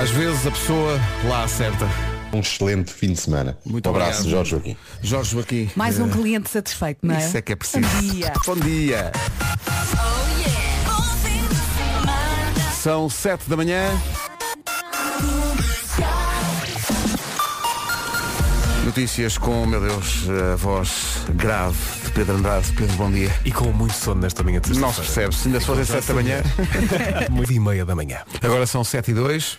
Às vezes a pessoa lá acerta. Um excelente fim de semana. Muito um abraço, obrigado. Jorge Joaquim. Jorge Joaquim. Mais um eh, cliente satisfeito, não é? Isso é que é preciso. Bom dia. Bom dia. São sete da manhã. Notícias com, meu Deus, a voz grave de Pedro Andrade. Pedro, bom dia. E com muito sono nesta manhã de Não se percebe, se ainda se fossem sete da manhã. Muito e meia da manhã. Agora são sete e dois.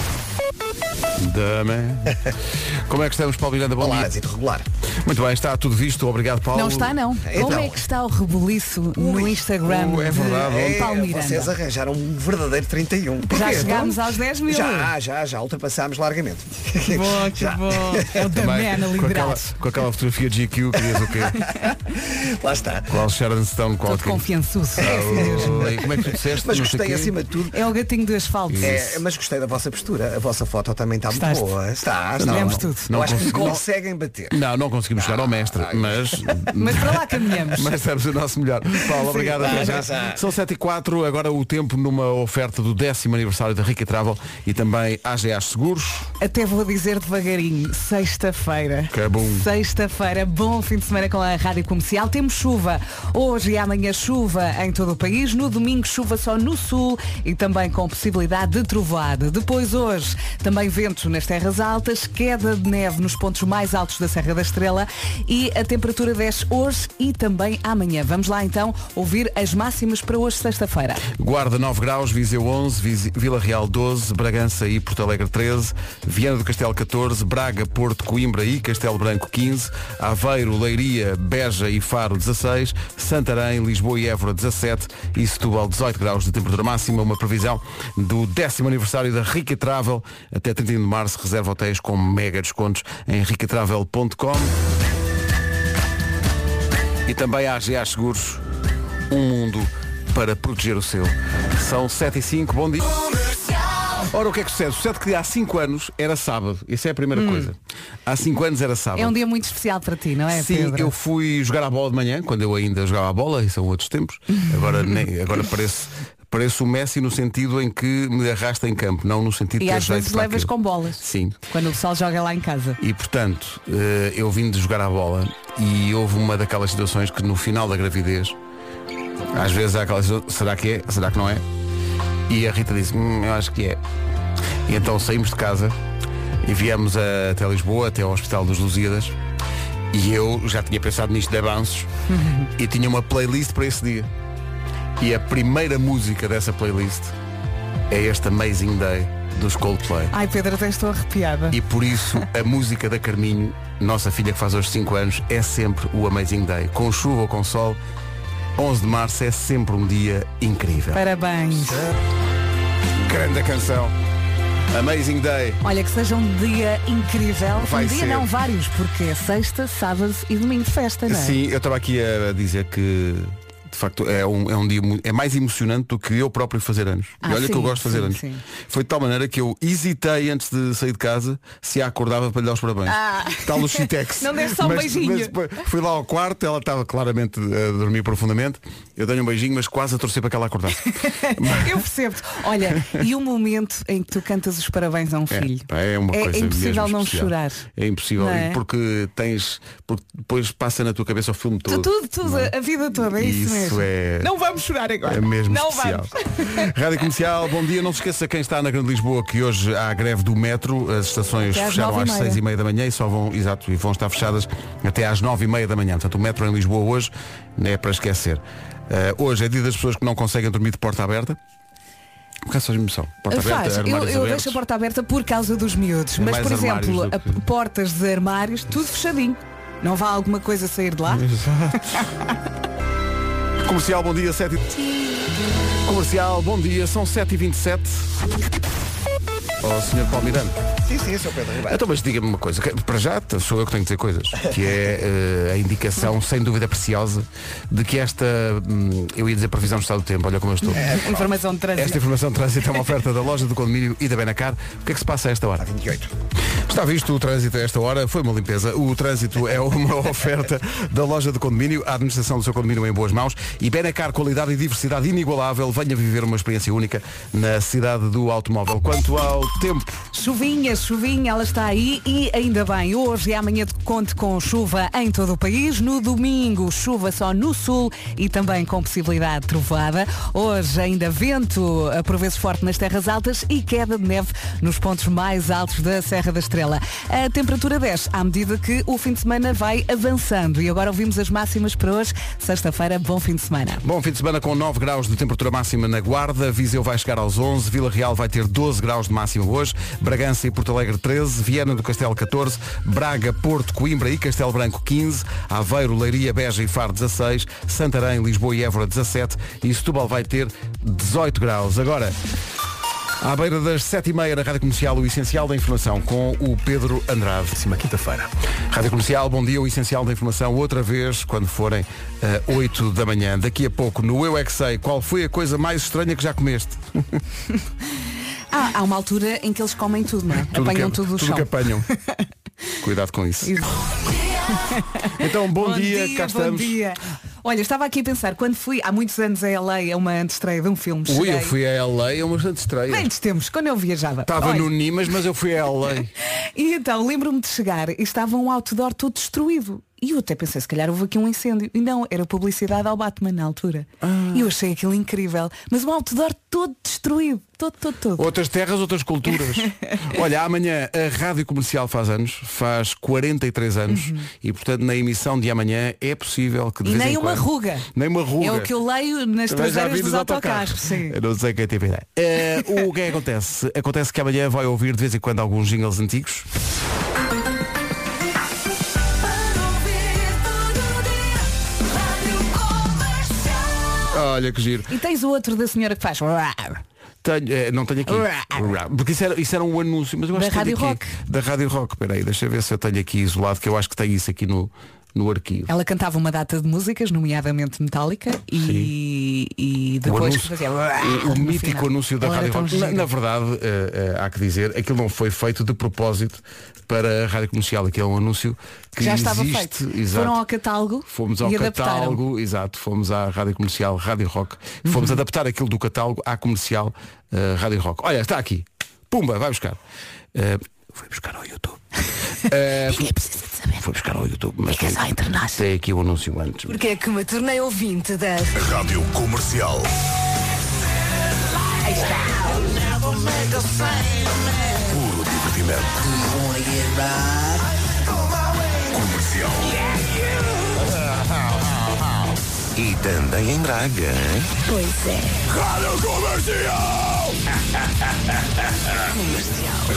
Dama. Como é que estamos, Paulo Miranda? Bom Olá, dia. êxito regular. Muito bem, está tudo visto. Obrigado, Paulo. Não está, não. Então. Como é que está o rebuliço no Instagram ui, é verdade. de É, Paulo Miranda? vocês arranjaram um verdadeiro 31. Porquê? Já chegámos aos 10 mil. Já, já, já ultrapassámos largamente. Bom, que Já. bom. É o da Também, Man a com, aquela, com aquela fotografia de GQ, querias o quê? Lá está. Qual Sharon Stone? Qual Todo confiançuso. É assim mesmo. Oi, Como é que tu disseste? Mas gostei acima de tudo. É o gatinho do asfalto. É, mas gostei da vossa postura. A vossa foto também está muito boa. Está, está. Tivemos tudo. Eu Não acho que não- conseguem bater. Não, não conseguimos chegar ao mestre, mas, Mas para lá caminhamos. mas estamos o nosso melhor. Paulo, obrigado até já. já. São 7 e 4, agora o tempo numa oferta do décimo aniversário da Rica Travel e também AGA Seguros. Até vou dizer devagarinho, sexta-feira. Que é bom. Sexta-feira, bom fim de semana com a Rádio Comercial. Temos chuva hoje e amanhã chuva em todo o país. No domingo chuva só no sul e também com possibilidade de trovoada. Depois hoje também ventos nas terras altas, queda de neve nos pontos mais altos da Serra da Estrela e a temperatura desce hoje e também amanhã. Vamos lá então ouvir as máximas para hoje sexta-feira. Guarda 9 graus, Viseu 11, Visi- Vila Real 12, Bragança e Porto Alegre 13, Viana do Castelo 14, Braga, Porto, Coimbra e Castelo Branco 15, Aveiro, Leiria, Beja e Faro 16, Santarém, Lisboa e Évora 17 e Setúbal 18 graus de temperatura máxima, uma previsão do décimo aniversário da Rica Travel. Até 31 de março reserva hotéis com mega descontos em ricatravel.com e também a AGA Seguros, um mundo para proteger o seu. São 7 e 5, bom dia. Ora, o que é que sucede? Sucede que há 5 anos era sábado. Isso é a primeira coisa. Há 5 anos era sábado. É um dia muito especial para ti, não é, Sim, Pedro? eu fui jogar a bola de manhã, quando eu ainda jogava a bola, e são outros tempos. Agora, nem, agora parece, parece o Messi no sentido em que me arrasta em campo, não no sentido E que às vezes levas com bolas. Sim. Quando o pessoal joga lá em casa. E portanto, eh, eu vim de jogar a bola e houve uma daquelas situações que no final da gravidez, às vezes há aquelas será que é? Será que não é? E a Rita disse, hum, eu acho que é. E então saímos de casa e viemos a- até Lisboa, até ao Hospital dos Lusíadas. E eu já tinha pensado nisto de avanços e tinha uma playlist para esse dia. E a primeira música dessa playlist é este Amazing Day dos Coldplay. Ai Pedro, até estou arrepiada. E por isso a música da Carminho, nossa filha que faz hoje 5 anos, é sempre o Amazing Day. Com chuva ou com sol, 11 de março é sempre um dia incrível. Parabéns. Grande canção. Amazing Day. Olha, que seja um dia incrível. Vai um dia ser. não vários, porque é sexta, sábado e domingo de festa, não é? Sim, eu estava aqui a dizer que facto é um, é um dia é mais emocionante do que eu próprio fazer anos. Ah, e olha que eu sim, gosto de fazer sim, anos. sim. Foi de tal maneira que eu hesitei antes de sair de casa se a acordava para lhe dar os parabéns. Tal o Chitex. Ah. Não desse só um beijinho. depois fui lá ao quarto, ela estava claramente a dormir profundamente. Eu dei um beijinho, mas quase a torcer para que ela acordasse. Eu percebo-te. Olha, e o momento em que tu cantas os parabéns a um filho? Pá, é uma É coisa impossível não especial. chorar. É impossível, é? porque tens. Porque depois passa na tua cabeça o filme todo. tudo, tudo, a vida toda, é isso, Isso mesmo. É- Não vamos chorar agora. É mesmo não especial. vamos. Rádio Comercial, bom dia. Não se esqueça quem está na Grande Lisboa que hoje há greve do metro. As estações Até às fecharam às seis e meia da manhã e só vão, exato, e vão estar fechadas até às nove e meia da manhã. Portanto, o metro em Lisboa hoje não é para esquecer. Eh, hoje é dia das pessoas que não conseguem dormir de porta aberta. Por causa faz emoção. Porta aberta, Faz, eu, armários eu abertos. deixo a porta aberta por causa dos miúdos. É mas, por exemplo, do a- que- portas de armários, tudo fechadinho. Não vá alguma coisa sair de lá? Comercial, bom dia, 7 Comercial, bom dia, são 7h27. Oh, Sr. Paulo Miranda. Sim, sim, Sr. Pedro Ribeiro. Então, mas diga-me uma coisa, que- para já sou eu que tenho que dizer coisas, que é eh, a indicação, sem dúvida preciosa, de que esta, hum, eu ia dizer previsão do estado do tempo, olha como eu estou. Informação de trânsito. Esta informação de trânsito é uma oferta da loja do condomínio e da Benacar. O que é que se passa a esta hora? 28. Está visto o trânsito a esta hora, foi uma limpeza. O trânsito é uma oferta da loja de condomínio, a administração do seu condomínio em boas mãos e Benacar, qualidade e diversidade inigualável. Venha viver uma experiência única na cidade do automóvel. Quanto ao tempo, Chuvinha, chuvinha, ela está aí e ainda bem, hoje e amanhã conte com chuva em todo o país. No domingo, chuva só no sul e também com possibilidade de trovoada. Hoje ainda vento, eh, por vezes forte nas terras altas e queda de neve nos pontos mais altos da Serra da Estrela. A temperatura desce à medida que o fim de semana vai avançando. E agora ouvimos as máximas para hoje. Sexta-feira, bom fim de semana. bom fim de semana com 9 graus de temperatura máxima na Guarda, Viseu vai chegar aos 11, Vila Real vai ter 12 graus de máxima hoje, Bragança e Porto Alegre 13, Viana do Castelo 14, Braga, Porto, Coimbra e Castelo Branco 15, Aveiro, Leiria, Beja e Faro 16, Santarém, Lisboa e Évora 17 e Setúbal vai ter 18 graus. Agora, à beira das 7h30 na Rádio Comercial, o Essencial da Informação com o Pedro Andrade. Próxima quinta-feira. Rádio Comercial, bom dia, o Essencial da Informação, outra vez, quando forem eh, 8 da manhã. Daqui a pouco, no Eu É Que Sei, qual foi a coisa mais estranha que já comeste? Ah, há uma altura em que eles comem tudo, não é? Apanham que, tudo do tudo chão. que apanham. Cuidado com isso. Então, bom, dia, cá bom estamos. dia. Olha, estava aqui a pensar, quando fui há muitos anos a LA, a uma antestreia de um filme, Ui, cheguei- eu fui a LA, é uma bastante estreia. Bem, tempos, quando eu viajava. Estava Olha, no Nimas, mas eu fui a LA. E então, lembro-me de chegar e estava um outdoor todo destruído. E eu até pensei, se calhar houve aqui um incêndio. E não, era publicidade ao Batman na altura. Ah. E eu achei aquilo incrível. Mas um outdoor todo destruído. Todo, todo, todo. Outras terras, outras culturas. Olha, amanhã a Rádio Comercial faz anos, faz 43 anos e portanto na emissão de amanhã é possível que de Uhum. E nem em uma quando- ruga. Nem uma ruga. É o que eu leio nas traseiras dos autocarros. Eu não sei quem teve ideia. Eh, o que é que acontece? Acontece que amanhã vai ouvir de vez em quando alguns jingles antigos. Olha que giro. E tens o outro da senhora que faz. Tenho, eh, não tenho aqui. Porque isso era, isso era um anúncio, mas eu acho Da que Rádio aqui. Rock. Da Rádio Rock. Espera aí, deixa eu ver se eu tenho aqui isolado, que eu acho que tenho isso aqui no, no arquivo. Ela cantava uma data de músicas, nomeadamente Metallica, e, e depois anúncio- fazia. O, o mítico final. anúncio da Ela Rádio Rock. Na, na verdade, eh, eh, há que dizer, aquilo não foi feito de propósito para a Rádio Comercial. Aquilo é um anúncio que já estava existe. feito. Exato. Foram ao catálogo Fomos ao adaptaram. catálogo, exato, fomos à Rádio Comercial Rádio Rock, fomos Uhum. adaptar aquilo do catálogo à comercial eh, Rádio Rock. Olha, está aqui. Pumba, vai buscar. Eh, foi buscar ao YouTube. De saber. foi buscar ao YouTube, mas que é só a internet. tem aqui o anúncio antes. Porque é que me tornei ouvinte da Rádio Comercial. Puro divertimento. Comercial. E também em Braga. hein? Pois é. Rádio Comercial.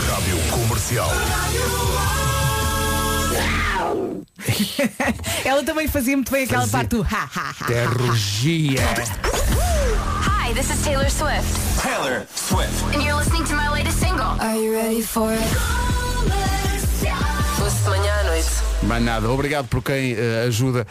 Rádio Comercial. Ela também fazia muito bem aquela Fazia. parte do ha ha ha. Hi, this is Taylor Swift, Taylor Swift. and you're listening to my latest single. Are you ready for it? Noite. Mais nada. Obrigado por quem eh, ajuda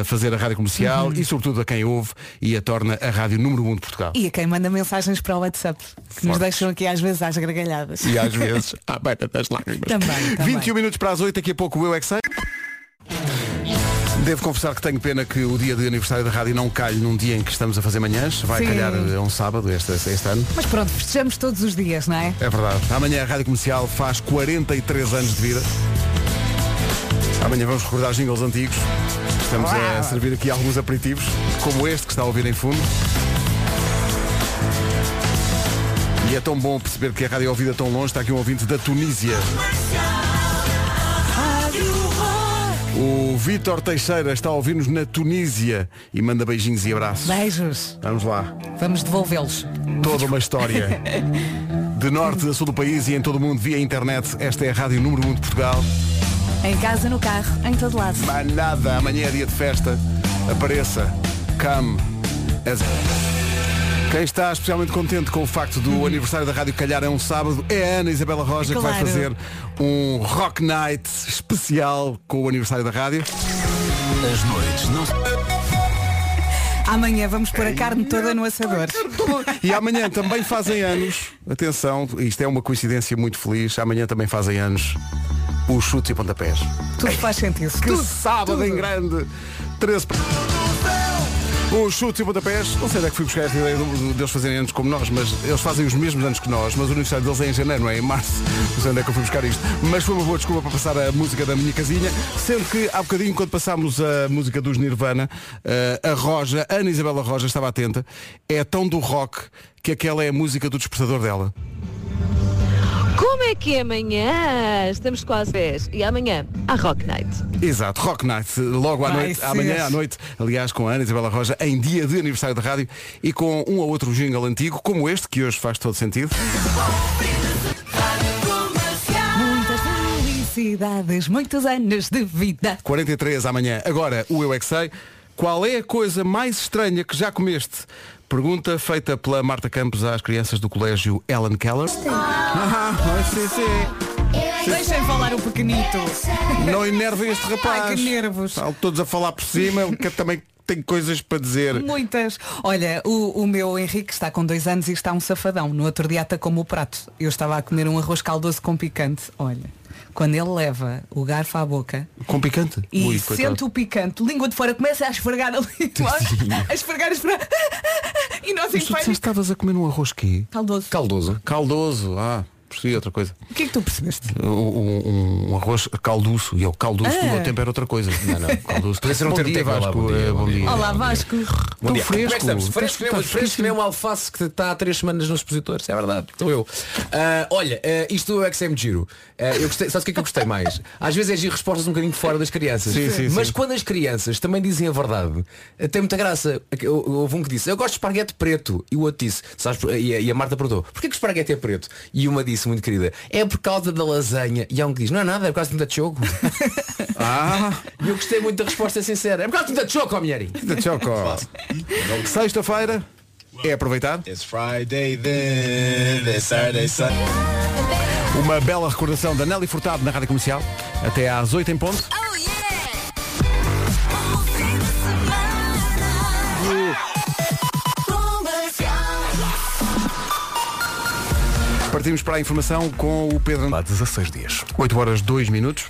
a fazer a rádio comercial Uhum. e sobretudo a quem ouve e a torna a rádio número 1 um de Portugal. E a quem manda mensagens para o WhatsApp, que nos Fortes. deixam aqui às vezes às gargalhadas. E às vezes à beira das lágrimas. Também, também. 21 minutos para as 8, daqui a pouco o Eu é que sei. Devo confessar que tenho pena que o dia de aniversário da rádio não calhe num dia em que estamos a fazer manhãs. Vai Sim. calhar a um sábado este, este ano. Mas pronto, festejamos todos os dias, não é? É verdade. Amanhã a Rádio Comercial faz 43 anos de vida. Amanhã vamos recordar jingles antigos. Estamos a servir aqui alguns aperitivos, como este que está a ouvir em fundo. E é tão bom perceber que a rádio é ouvida tão longe. Está aqui um ouvinte da Tunísia. O Vítor Teixeira está a ouvir-nos na Tunísia e manda beijinhos e abraços. Beijos. Vamos lá. Vamos devolvê-los. Toda uma história. De norte a sul do país e em todo o mundo via internet. Esta é a rádio número 1 de Portugal. Em casa, no carro, em todo lado. Mas nada, amanhã é dia de festa. Apareça. Come. As... Quem está especialmente contente com o facto do aniversário da Rádio Calhar é um sábado é a Ana Isabela Roja que vai Claro. fazer um Rock Night especial com o aniversário da rádio. As noites não Amanhã vamos pôr a carne toda no assador. E amanhã também fazem anos, atenção, isto é uma coincidência muito feliz, amanhã também fazem anos os chutes e pontapés. Tudo faz sentido. Que Tudo, sábado tudo. em grande. 13. Os chutes e pontapés, não sei onde é que fui buscar esta ideia deles fazerem anos como nós, mas eles fazem os mesmos anos que nós, mas o aniversário deles é em janeiro, não é em março. Não sei onde é que eu fui buscar isto. Mas foi uma boa desculpa para passar a música da minha casinha, sendo que há bocadinho, quando passámos a música dos Nirvana, eh, a Roja, a Ana Isabela Roja, estava atenta, é tão do rock que aquela é a música do despertador dela. Como é que é amanhã? Estamos quase 10. E amanhã, a Rock Night. Exato, Rock Night, logo à noite, amanhã à noite, aliás, com a Ana Isabela Roja, em dia de aniversário da rádio e com um ou outro jingle antigo, como este, que hoje faz todo sentido. Muitas felicidades, muitos anos de vida. 43 amanhã. Agora, o Eu é que sei. Qual é a coisa mais estranha que já comeste? Pergunta feita pela Marta Campos às crianças do colégio Ellen Keller. Ah, sim, sim. Deixem falar o pequenito. Não enervem este rapaz. Ai, que nervos. Estão todos a falar por cima, ele que também tem coisas para dizer. Muitas. Olha, o, o meu Henrique está com dois anos e está um safadão. No outro dia atacou-me o prato. Eu estava a comer um arroz caldoso com picante. Olha, quando ele leva o garfo à boca Com picante. e Ui, sente coitado. o picante, língua de fora, começa a esfregar ali. a esfregar, a esfregar. E nós em Mas tu estavas a comer um arroz quê? Caldoso. Caldoso. Caldoso. Ah, percebi outra coisa. O que é que tu percebeste? Um, um- um arroz calduço. E eu, calduço Ah. no meu tempo era outra coisa. Não, não, calduço. Podia ser um bom termo dia. Vasco. Olá, bom dia, bom dia. Olá Vasco. Bom Tão dia. Como é que fresco. estamos? Fresco, fresco, comemos um alface que está há três semanas nos expositores, é verdade. Estou eu. Ah, olha, ah, isto é que é muito giro. Ah, eu gostei, sabes o que é que eu gostei mais? Às vezes é giro respostas um bocadinho fora das crianças. Sim, sim, Mas sim. quando as crianças também dizem a verdade, ah, tem muita graça. Houve um que disse, eu gosto de esparguete preto. E o outro disse, sabes, e a, e a Marta perguntou, porquê que o esparguete é preto? E uma disse, muito querida, é por causa da lasanha. E há um que diz, não é nada, é por causa de muita choco. Ah, E eu gostei muito da resposta sincera. É por causa de muita choco, mulher. da Choco. Sexta-feira é aproveitar. It's Friday then, it's Saturday, Sunday. Uma bela recordação da Nelly Furtado na Rádio Comercial. Até às 8 em ponto. Partimos para a informação com o Pedro. Há 16 dias. 8 horas 2 minutos.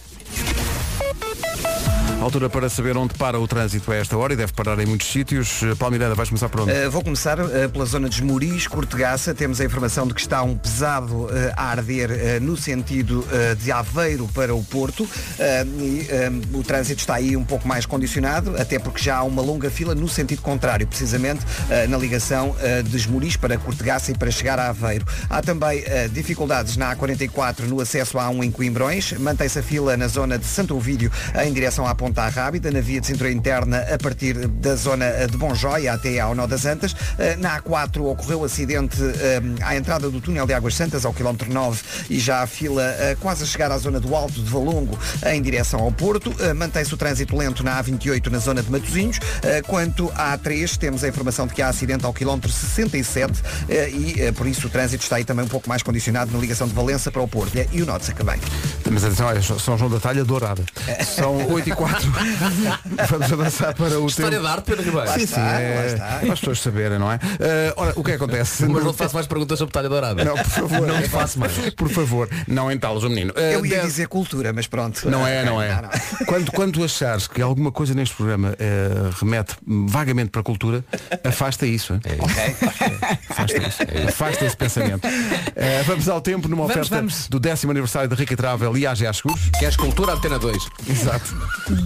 Altura para saber onde para o trânsito a esta hora e deve parar em muitos sítios. Eh, Paulo Miranda, vais começar por onde? Uh, vou começar uh, pela zona de Esmoriz, Cortegaça. Temos a informação de que está um pesado uh, a arder no sentido de Aveiro para o Porto. E, o trânsito está aí um pouco mais condicionado, até porque já há uma longa fila no sentido contrário, precisamente na ligação de Esmoriz para Cortegaça e para chegar a Aveiro. Há também dificuldades na A44 no acesso à A1 em Coimbrões. Mantém-se a fila na zona de Santo Ovídio em direção à Ponta Rábida, na via de cintura interna a partir da zona de Bonjóia até ao Nó das Antas. Eh, Na A4 ocorreu acidente eh, à entrada do túnel de Águas Santas, ao quilómetro 9, e já a fila eh, quase a chegar à zona do Alto de Valongo em direção ao Porto. Mantém-se o trânsito lento na A28 na zona de Matosinhos. Quanto à A3, temos a informação de que há acidente ao quilómetro 67 eh, e por isso o trânsito está aí também um pouco mais condicionado na ligação de Valença para o Porto. E o Nó-se também. Mas atenção, é São João da Talha dourada. São 8 e 4. Vamos avançar para o História tempo. de arte, Pedro Ribeiro. Sim, sim, é, está. para as pessoas saberem, não é? Eh, ora, o que é que acontece? Mas não te faço mais perguntas sobre talha dourada. Não, por favor. Não te faço mais. Por favor, não entalas o menino. Eh, Eu ia dez- dizer cultura, mas pronto. Não é, não é. Não, não. Quando, quando achares que alguma coisa neste programa eh, remete vagamente para a cultura, afasta isso. hein? Afasta isso. Afasta esse pensamento. Eh, vamos ao tempo numa Vamos, oferta vamos. do décimo aniversário da Rica Travel e AGA Seguros. Queres cultura Antena 2? Exato.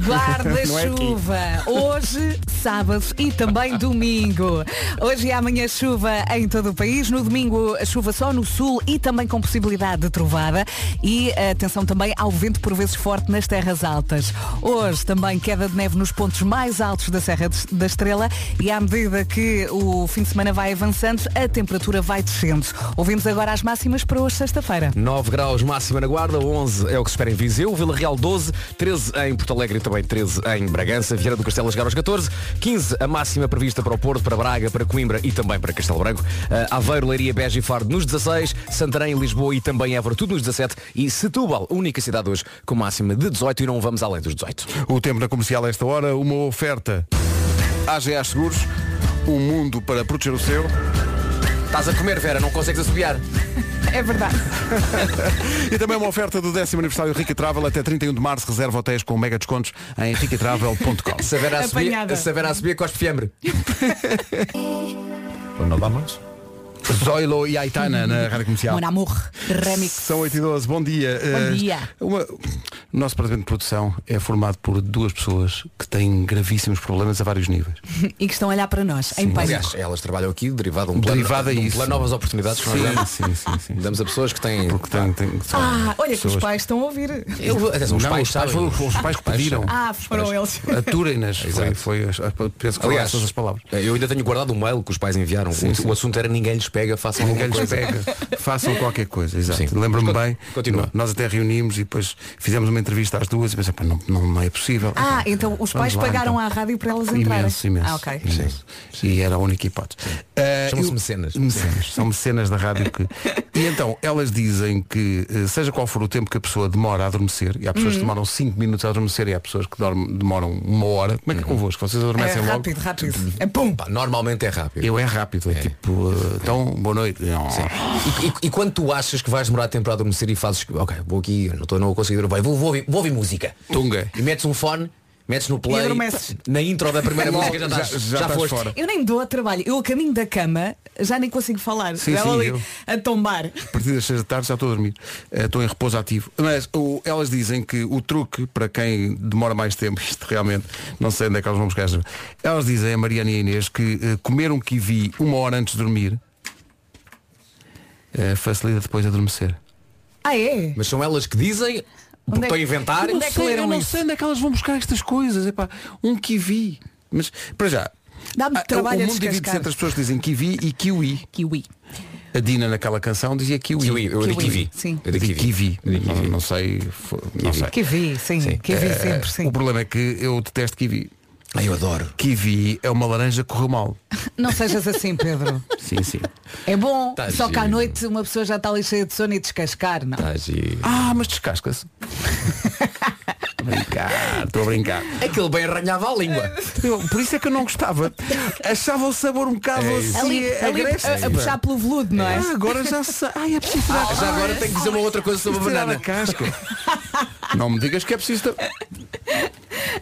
Não é. Guarda-chuva. Hoje, sábado e também domingo. Hoje e amanhã chuva em todo o país. No domingo, a chuva só no sul e também com possibilidade de trovada. E atenção também ao vento por vezes forte nas terras altas. Hoje também queda de neve nos pontos mais altos da Serra da Estrela. E à medida que o fim de semana vai avançando, a temperatura vai descendo. Ouvimos agora as máximas para hoje, sexta-feira. 9 graus máxima na Guarda, 11 é o que se espera em Viseu, Vila Real 12, 13 em Porto Alegre e também 13 em Bragança, Vieira do Castelo a chegar aos 14, 15 a máxima prevista para o Porto, para Braga, para Coimbra e também para Castelo Branco, uh, Aveiro, Leiria, Beja e Faro nos 16, Santarém, Lisboa e também Évora, tudo nos 17 e Setúbal, única cidade hoje com máxima de 18 e não vamos além dos 18. O tempo na comercial a esta hora, uma oferta AGA Seguros. um mundo para proteger o seu. Estás a comer, Vera, não consegues assobiar. É verdade. E também uma oferta do décimo aniversário Rica Travel até 31 de março. Reserva hotéis com mega descontos em ricatravel.com. Se a subir, se a subir, cospe fiambre. Quando vamos? Zoilo e Aitana na Rádio Comercial. Mon amour. Remix. São 8 e 12, bom dia. Bom dia. uma- o nosso departamento de produção é formado por duas pessoas que têm gravíssimos problemas a vários níveis. E que estão a olhar para nós, em pânico. Aliás, elas trabalham aqui derivado a um plano, Derivado a um isso. plano novas oportunidades que nós Sim, damos. sim, sim, sim. Damos a pessoas que têm. Porque tem, tem, são Ah, olha que os pessoas- pais estão a ouvir. Eu, os Não, pais os pais sabem. foram os pais que pediram. Ah, foram eles. Aturem-nas. Foi, foi, as- penso que foram Aliás, essas as palavras. eu ainda tenho guardado um mail que os pais enviaram. Sim, o, sim. o assunto era ninguém lhes pega, façam Ninguém lhes coisa. pega. Façam qualquer coisa, exato. Sim. Lembro-me bem. continua. Nós até reunimos e depois fizemos uma entrevista às duas e pensei, "Pá, não, não, não é possível. Ah, então os pais lá, pagaram então. à rádio para elas entrarem. Imenso, imenso. Ah, ok. imenso. E era a única hipótese. Ah, Chamam-se eu- mecenas. Mecenas. São mecenas da rádio que. E então, elas dizem que, eh, seja qual for o tempo que a pessoa demora a adormecer, e há Uhum. pessoas que demoram 5 minutos a adormecer e há pessoas que dormem- demoram uma hora. Como é que é convosco? Vocês É adormecem logo? rápido, rápido. É pum. Pá, normalmente é rápido. Eu é rápido, é, tipo, eh, então, boa noite. E, e- e quando tu achas que vais demorar tempo para adormecer e fazes, ok, vou aqui, não estou não vou conseguir dormir, vou, vou, ouvir, vou ouvir música. Tunga. E metes um fone, metes no play, na intro da primeira música já, estás, já, já, já estás fora. Eu nem me dou a trabalho. Eu a caminho da cama já nem consigo falar. Sim, Já sim, ali eu. a tombar. A partir das 6 da tarde já estou a dormir. Eh, Estou em repouso ativo. Mas o- elas dizem que o truque para quem demora mais tempo, isto realmente, não sei onde é que elas vão buscar. Elas dizem, a Mariana e a Inês, que eh, comer um kiwi uma hora antes de dormir eh, facilita depois adormecer. Ah, é? Mas são elas que dizem, Onde porque é a que- inventar. Onde é que leram eu não isso? sei onde é que elas vão buscar estas coisas. Epá, um kiwi. Mas, para já, Dá-me ah, trabalho o a mundo divide-se entre as pessoas que dizem kiwi e kiwi. Kiwi. A Dina naquela canção dizia kiwi. Kiwi, eu Kiwi, kiwi. sim. Eu Eu kiwi. kiwi. Não, não sei. Não sei. Kiwi, sim. Kiwi Eh, sempre, sim. O problema é que eu detesto kiwi. Ai, eu adoro. Kiwi é uma laranja que correu mal. Não sejas assim, Pedro. Sim, sim. É bom, Tá só que à giro. noite uma pessoa já está ali cheia de sono e descascar, não. Tá giro. Ah, mas descasca-se. Estou a brincar, estou a brincar. Aquele bem arranhava a língua. Eu- por isso é que eu não gostava. Achava o sabor um bocado assim Ali, ali a, a puxar pelo veludo, não é? Ah, agora já sei. Ai, é preciso tirar Já agora tenho que dizer uma outra coisa sobre a tirar banana. casca. Não me digas que é preciso.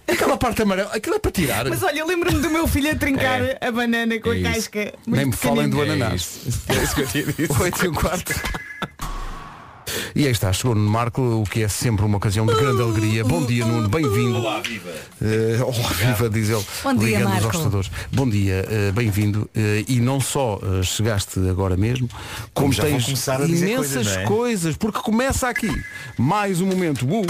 Aquela parte amarela, aquilo é para tirar. Mas olha, eu lembro-me do meu filho a trincar a banana com É a isso. casca. Nem me falem do ananás. É isso que eu tinha dito. 8 e um quarto. E aí está, chegou no Marco, o que é sempre uma ocasião de grande alegria. Bom dia, Nuno, bem-vindo. Olá, viva. olá, viva, diz ele, Bom dia, ligando Marco. Bom dia, eh, bem-vindo. Eh, e não só eh, chegaste agora mesmo, como, tens imensas coisas, é? coisas, porque começa aqui mais um momento. Uh,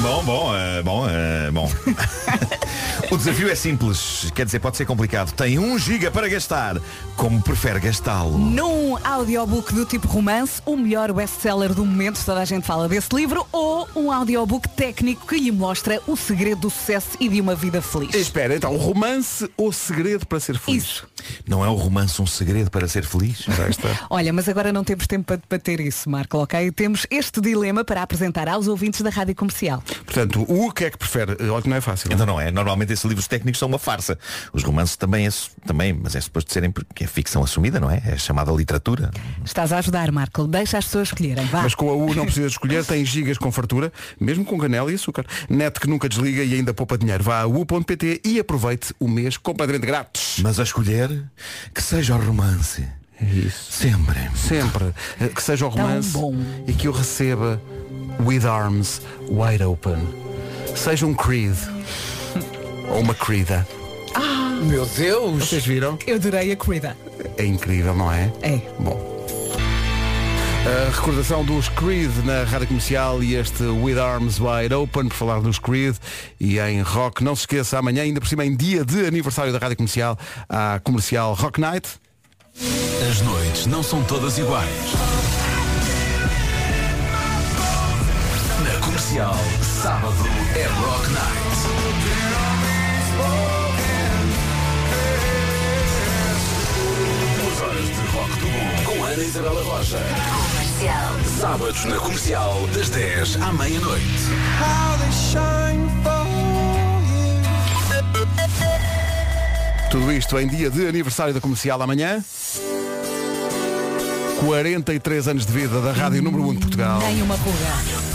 Bom, bom, eh, bom, eh, bom. o desafio é simples, quer dizer, pode ser complicado. Tem um giga para gastar, como prefere gastá-lo. Num audiobook do tipo romance, o melhor best-seller do momento, toda a gente fala desse livro, ou um audiobook técnico que lhe mostra o segredo do sucesso e de uma vida feliz. espera, então, romance ou segredo para ser feliz? Isso. Não é o romance um segredo para ser feliz? Já está. Olha, mas agora não temos tempo para debater isso, Marco, ok? Temos este dilema para apresentar aos ouvintes da Rádio Comercial. Portanto, o que é que prefere? Eh, Olha que não é fácil. Então não é. Normalmente esses livros técnicos são uma farsa. Os romances também, é, também mas é suposto serem porque é ficção assumida, não é? É chamada literatura. Estás a ajudar, Marco. Deixa as pessoas escolherem. Vá. Mas com a U não precisa escolher, tem gigas com fartura, mesmo com canela e açúcar. Net que nunca desliga e ainda poupa dinheiro. Vá a u.pt e aproveite o mês completamente grátis. Mas a escolher que seja o romance. Isso. Sempre. Sempre. Eh, Que seja o romance bom. e que o receba with arms wide open. Seja um Creed. Ou uma Creeda. Meu Deus! Vocês viram? Eu adorei a corrida. É incrível, não é? É. Bom. A recordação dos Creed na rádio comercial e este With Arms Wide Open, por falar dos Creed e em rock. Não se esqueça, amanhã, ainda por cima, em dia de aniversário da rádio comercial, a comercial Rock Night. As noites não são todas iguais. Comercial, sábado é Rock Night. Duas horas de rock do bom com Ana Isabela Roja. Sábados na comercial, das 10 à meia-noite. Tudo isto em dia de aniversário da comercial amanhã. 43 anos de vida da Rádio Número 1 de Portugal. Nem uma pulga.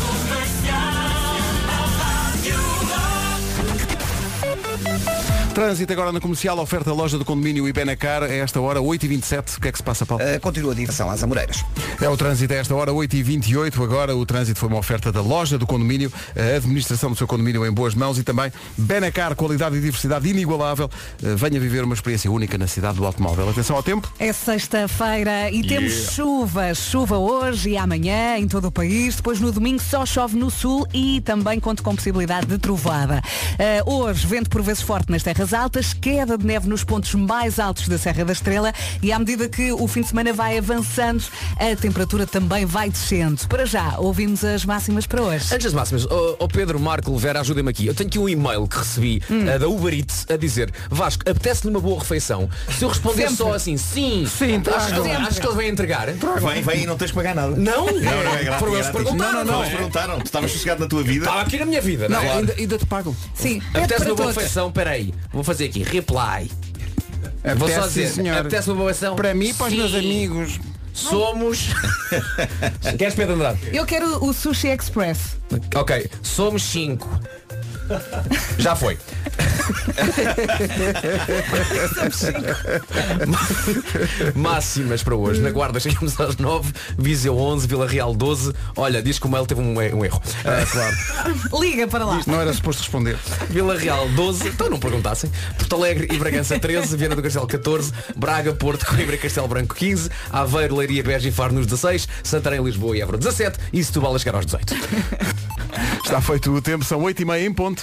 Trânsito agora na comercial, oferta loja do condomínio Ibenacar, a esta hora 8h27. O que é que se passa, Paulo? Uh, continua a direção às Amoreiras. É o trânsito a esta hora, 8h28. Agora o trânsito foi uma oferta da loja do condomínio, a administração do seu condomínio em boas mãos e também Benacar, qualidade e diversidade inigualável. Uh, Venha viver uma experiência única na cidade do automóvel. Atenção ao tempo. É sexta-feira e temos chuva. Chuva hoje e amanhã em todo o país. Depois no domingo só chove no sul e também conta com possibilidade de trovada. Uh, hoje, vento por vezes forte nas terras altas, queda de neve nos pontos mais altos da Serra da Estrela e à medida que o fim de semana vai avançando, a temperatura também vai descendo. Para já, ouvimos as máximas para hoje. Antes das máximas, ó ó Pedro, Marco, Vera, ajudem-me aqui. Eu tenho aqui um e-mail que recebi eh, da Uber Eats a dizer Vasco, apetece-lhe uma boa refeição. Se eu responder Sempre. só assim, sim, Sim, acho, que, acho que ele vai entregar. Vem, vem e não tens que pagar nada. Não? Não, não é grátis. Foram é eles grátis. perguntaram, não, não, não eles é? perguntaram. Tu estavas sossegado na tua vida. Estava aqui na minha vida, não, Não, é? ainda, ainda te pagam. Sim, Apetece uma boa todos. refeição, peraí. Vou fazer aqui, reply. Vou só Apetece, dizer, senhor. apetece uma. Para mim e para os meus amigos. Somos. Queres Pedro Andrade? Eu quero o Sushi Express. Ok, somos cinco. Já foi. Máximas para hoje. Na Guarda chegamos às 9, Viseu 11, Vila Real 12. Olha, diz que o mail teve um, um erro. Ah, claro. Liga para lá. Não era suposto responder. Vila Real 12, então não perguntassem. Porto Alegre e Bragança 13, Viana do Castelo 14, Braga, Porto, Coimbra e Castelo Branco 15, Aveiro, Leiria, Beja e Faro nos 16, Santarém, Lisboa e Évora 17 e Setúbal a chegar aos 18. Está feito o tempo, são 8h30 em ponto.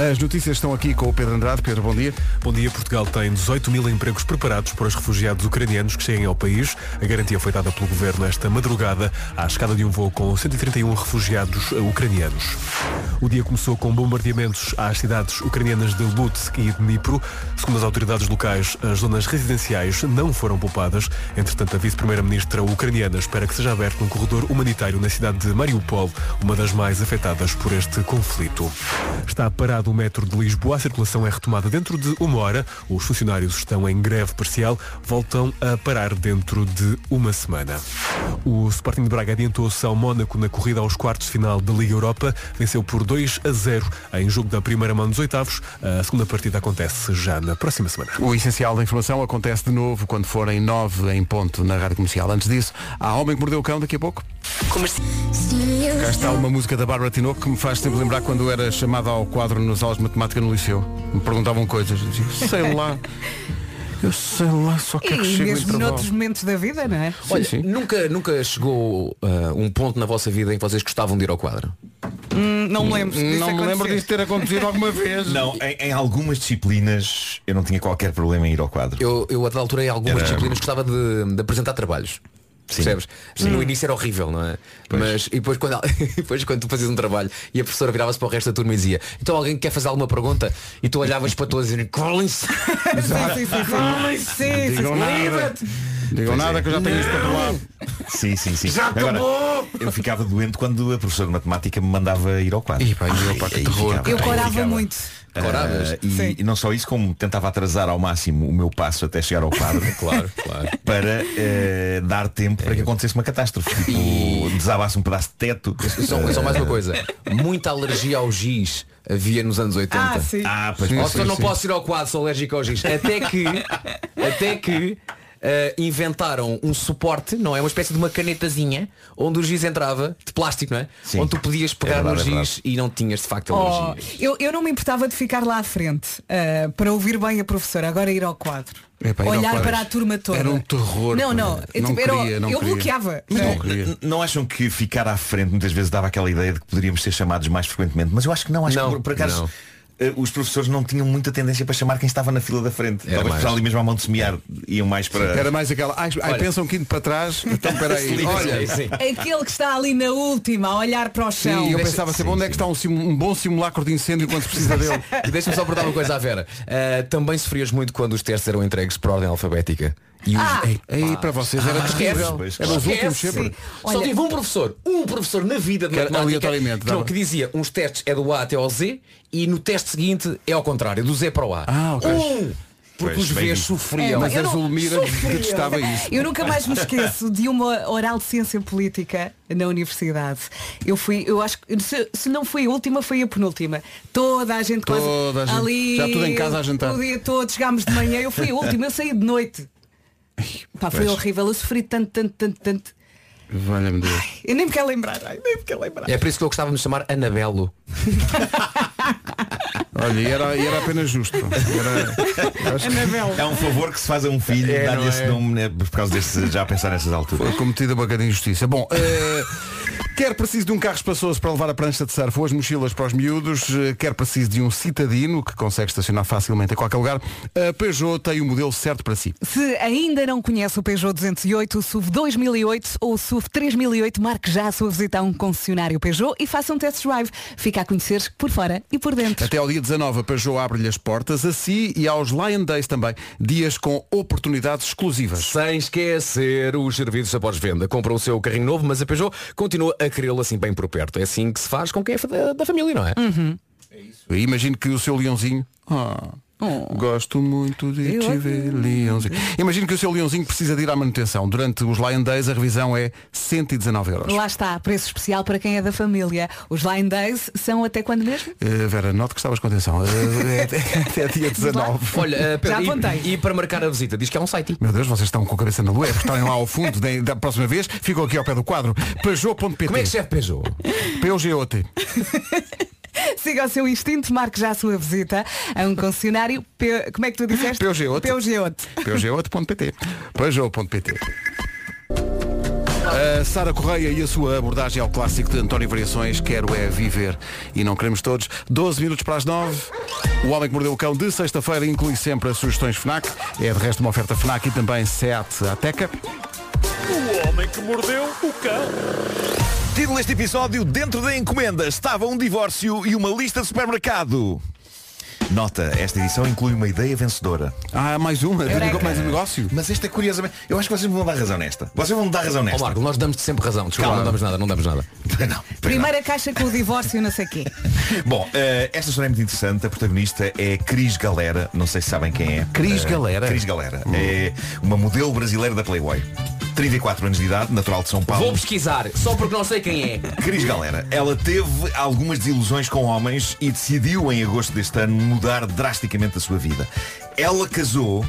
As notícias estão aqui com o Pedro Andrade. Pedro, bom dia. Bom dia, Portugal tem 18 mil empregos preparados para os refugiados ucranianos que cheguem ao país. A garantia foi dada pelo governo esta madrugada à escada de um voo com 131 refugiados eh, ucranianos. O dia começou com bombardeamentos às cidades ucranianas de Lutsk e Dnipro. Segundo as autoridades locais, as zonas residenciais não foram poupadas. Entretanto, a vice-primeira-ministra ucraniana espera que seja aberto um corredor humanitário na cidade de Mariupol, uma das mais afetadas por este conflito. Está parado o metro de Lisboa. A circulação é retomada dentro de uma hora. Os funcionários estão em greve parcial. Voltam a parar dentro de uma semana. O Sporting de Braga adiantou-se ao Mónaco na corrida aos quartos de final da Liga Europa. Venceu por 2 a 0 em jogo da primeira mão dos oitavos. A segunda partida acontece já na próxima semana. O essencial da informação acontece de novo quando forem 9 em ponto na rádio comercial. Antes disso, há Homem que Mordeu o Cão daqui a pouco. Cá está uma música da Bárbara Tinoco que me faz sempre lembrar quando era chamada ao quadro nas aulas de matemática no liceu. Me perguntavam coisas. Eu dizia, sei lá. Eu sei lá, só E quero que chegue o mesmo noutros momentos da vida, não é? Olha, sim. Nunca, nunca chegou ah, um ponto na vossa vida em que vocês gostavam de ir ao quadro? Hum, Não me lembro. disso Não me lembro disso ter acontecido alguma vez. Não, em, em algumas disciplinas eu não tinha qualquer problema em ir ao quadro. Eu, eu a dada altura em algumas Era- disciplinas gostava de, de apresentar trabalhos. Percebes? No início era horrível, não é? Mas e depois quando, depois quando tu fazias um trabalho e a professora virava-se para o resto da turma e dizia então alguém quer fazer alguma pergunta e tu olhavas para todos e. Sim, sim, sim, sim. Sim, sim, Digam sim. nada. Digam Pois nada é. que eu já tenho isto controlado. Sim, sim, sim. Agora, eu ficava doente quando a professora de matemática me mandava ir ao quadro. Ih, pá, eu, pá, que terror. Eu corava ficava. muito. Ah, Coravas? e, Sim. e não só isso, como tentava atrasar ao máximo o meu passo até chegar ao quadro. Claro, claro. Para eh, dar tempo para que acontecesse uma catástrofe. Tipo, desabasse um pedaço de teto. Só, só mais uma coisa. Muita alergia ao giz havia nos anos 80. Ah, sim. Ah, pois Sim, pois, só não sim. posso ir ao quadro, sou alérgico ao giz. Até que, até que eh, inventaram um suporte, não é? Uma espécie de uma canetazinha onde o giz entrava, de plástico, não é? Sim. Onde tu podias pegar É verdade, no é giz e não tinhas de facto Oh, eu, eu não me importava de ficar lá à frente ah, para ouvir bem a professora, agora ir ao quadro. Epá, Olhar para a turma toda. Era um terror, Não, não. Eu, Não tipo, era- queria, não eu queria. bloqueava. Mas não é? não Não acham que ficar à frente muitas vezes dava aquela ideia de que poderíamos ser chamados mais frequentemente? Mas eu acho que não, acho Não, que por, por acaso não. Os professores não tinham muita tendência para chamar quem estava na fila da frente. Era Talvez mais. para ali mesmo à mão de semear iam mais para. Era mais aquela. Ai, ai, pensam que indo para trás. Então peraí. Olha, sim. Aquele que está ali na última, a olhar para o chão. Sim, eu pensava sempre onde é que está um, um bom simulacro de incêndio quando se precisa dele. E deixa-me só perguntar uma coisa à Vera. Uh, também sofrias muito quando os testes eram entregues por ordem alfabética. E os- Ah. Ei, Aí para vocês era Ah, terrível. Eram os últimos sempre. Só Olha- tive um professor, um professor na vida de matemática aleatoriamente, que, não, que dizia uns testes é do A até ao Z e no teste seguinte é ao contrário, do Z para o A. Ah, ok. Um! Porque Pois, os Vs sofriam. Mas eu a Zulmira sofria. detestava isso. Eu nunca mais me esqueço de uma oral de ciência política na universidade. Eu fui, eu acho que se, se não foi a última, foi a penúltima. Toda a gente quase Toda a gente. ali. Já tudo em casa a jantar. O dia todo, chegámos de manhã, eu fui a última, eu saí de noite. Pá, foi horrível, eu sofri tanto, tanto, tanto, tanto. Valha-me Deus. Eu nem me quero lembrar, ai, nem me quero lembrar. É por isso que eu gostava de me chamar Anabelo. Olha, e era, e era apenas justo. Era, que. É um favor que se faz a um filho É, dar-lhe não esse é? nome né, por causa desse, já pensar nessas alturas. foi cometida uma grande injustiça. Bom, eh, quer preciso de um carro espaçoso para levar a prancha de surf ou as mochilas para os miúdos, eh, quer preciso de um citadino que consegue estacionar facilmente em qualquer lugar, a Peugeot tem o modelo certo para si. Se ainda não conhece o Peugeot 208, o SUV 2008 ou o SUV 3008, marque já a sua visita a um concessionário Peugeot e faça um test drive. Fica a conhecer por fora e por dentro. Até ao dia 19 a Peugeot abre-lhe as portas a si e aos Lion Days também, dias com oportunidades exclusivas. Sem esquecer os serviços após venda. Compra o seu carrinho novo, mas a Peugeot continua a querê-lo assim bem por perto. É assim que se faz com quem é da, da família, não é? Imagino que o seu leãozinho. Ah, Gosto muito de te ver, leãozinho. Imagino que o seu leãozinho precisa de ir à manutenção. Durante os Lion Days a revisão é 119 euros. Lá está, preço especial para quem é da família. Os Line Days são até quando mesmo? Eh, Vera, note que estavas com atenção. É até, até dia 19. Olha, eh, Pedro, Já e- apontei. e, para marcar a visita, diz que é um site. Meu Deus, vocês estão com a cabeça na lua. É porque estarem lá ao fundo. Da, da próxima vez ficam aqui ao pé do quadro. Peugeot.pt Como é que se chama Peugeot? Peugeot. Siga o seu instinto, marque já a sua visita a um concessionário. Como é que tu disseste? Peugeot. Peugeot. Peugeot.pt Peugeot.pt A Sara Correia e a sua abordagem ao clássico de António Variações Quero é viver E não queremos todos 12 minutos para as 9 O Homem que Mordeu o Cão de sexta-feira Inclui sempre as sugestões FNAC É de resto uma oferta FNAC e também SEAT Ateca O homem que mordeu o cão. Título deste episódio, dentro da encomenda estava um divórcio e uma lista de supermercado. Nota, esta edição inclui uma ideia vencedora. Ah, mais uma, mais um negócio Mas esta é curiosamente, eu acho que vocês me vão dar razão nesta. Vocês vão me dar razão Ó nesta. Marco, nós damos-te sempre razão. Desculpa, Calma. não damos nada, não damos nada. Não, Primeira caixa com o divórcio, não sei quê. Bom, eh, esta história é muito interessante. A protagonista é Cris Galera. Não sei se sabem quem é. Cris Eh, Galera? Cris Galera. É uma modelo brasileira da Playboy. 34 anos de idade, natural de São Paulo. Vou pesquisar, só porque não sei quem é. Cris Galera, ela teve algumas desilusões com homens e decidiu em agosto deste ano mudar drasticamente a sua vida. Ela casou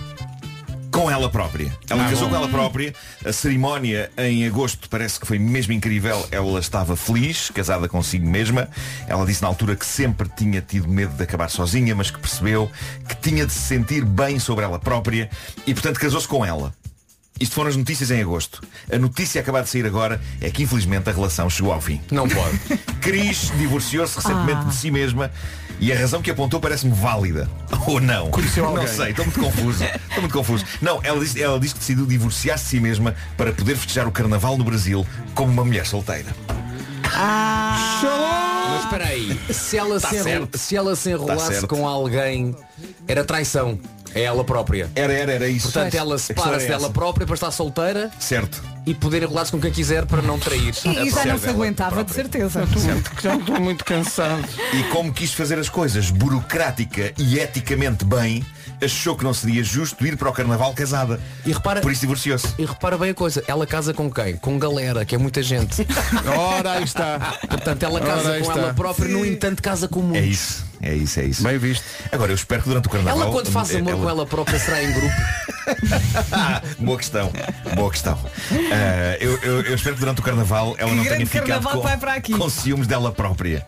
com ela própria. Ela Ah, casou bom. com ela própria. A cerimónia em agosto parece que foi mesmo incrível. Ela estava feliz, casada consigo mesma. Ela disse na altura que sempre tinha tido medo de acabar sozinha, mas que percebeu que tinha de se sentir bem sobre ela própria e, portanto, casou-se com ela. Isto foram as notícias em agosto. A notícia a acabar de sair agora é que infelizmente a relação chegou ao fim. Não pode. Cris divorciou-se recentemente Ah. de si mesma e a razão que apontou parece-me válida. Ou não? Conheceu Não alguém? sei, estou muito confuso. Estou muito confuso. Não, ela disse, ela disse que decidiu divorciar-se de si mesma para poder festejar o carnaval no Brasil como uma mulher solteira. Mas espera aí, se ela, Tá se, enro- se ela se Tá enrolasse certo. com alguém, era traição. É ela própria. Era, era, era isso. Portanto, ela separa-se era dela essa. própria para estar solteira Certo. e poder enrolar-se com quem quiser para não trair. E, e já não se aguentava, de certeza. Já estou muito cansado E como quis fazer as coisas burocrática e eticamente bem, achou que não seria justo ir para o carnaval casada. E repara, Por isso divorciou-se. e repara bem a coisa, ela casa com quem? Com galera, que é muita gente. Ora, aí está Portanto, ela Ora, casa aí com está. ela própria, no entanto, casa com É muitos. isso, é isso, é isso. Bem visto Agora, eu espero que durante o carnaval. Ela quando faz amor com ela própria será em grupo. Boa questão, boa questão. Ah, eu, eu- eu espero que durante o carnaval ela Que não tenha ficado carnaval com, vai para aqui. com ciúmes dela própria.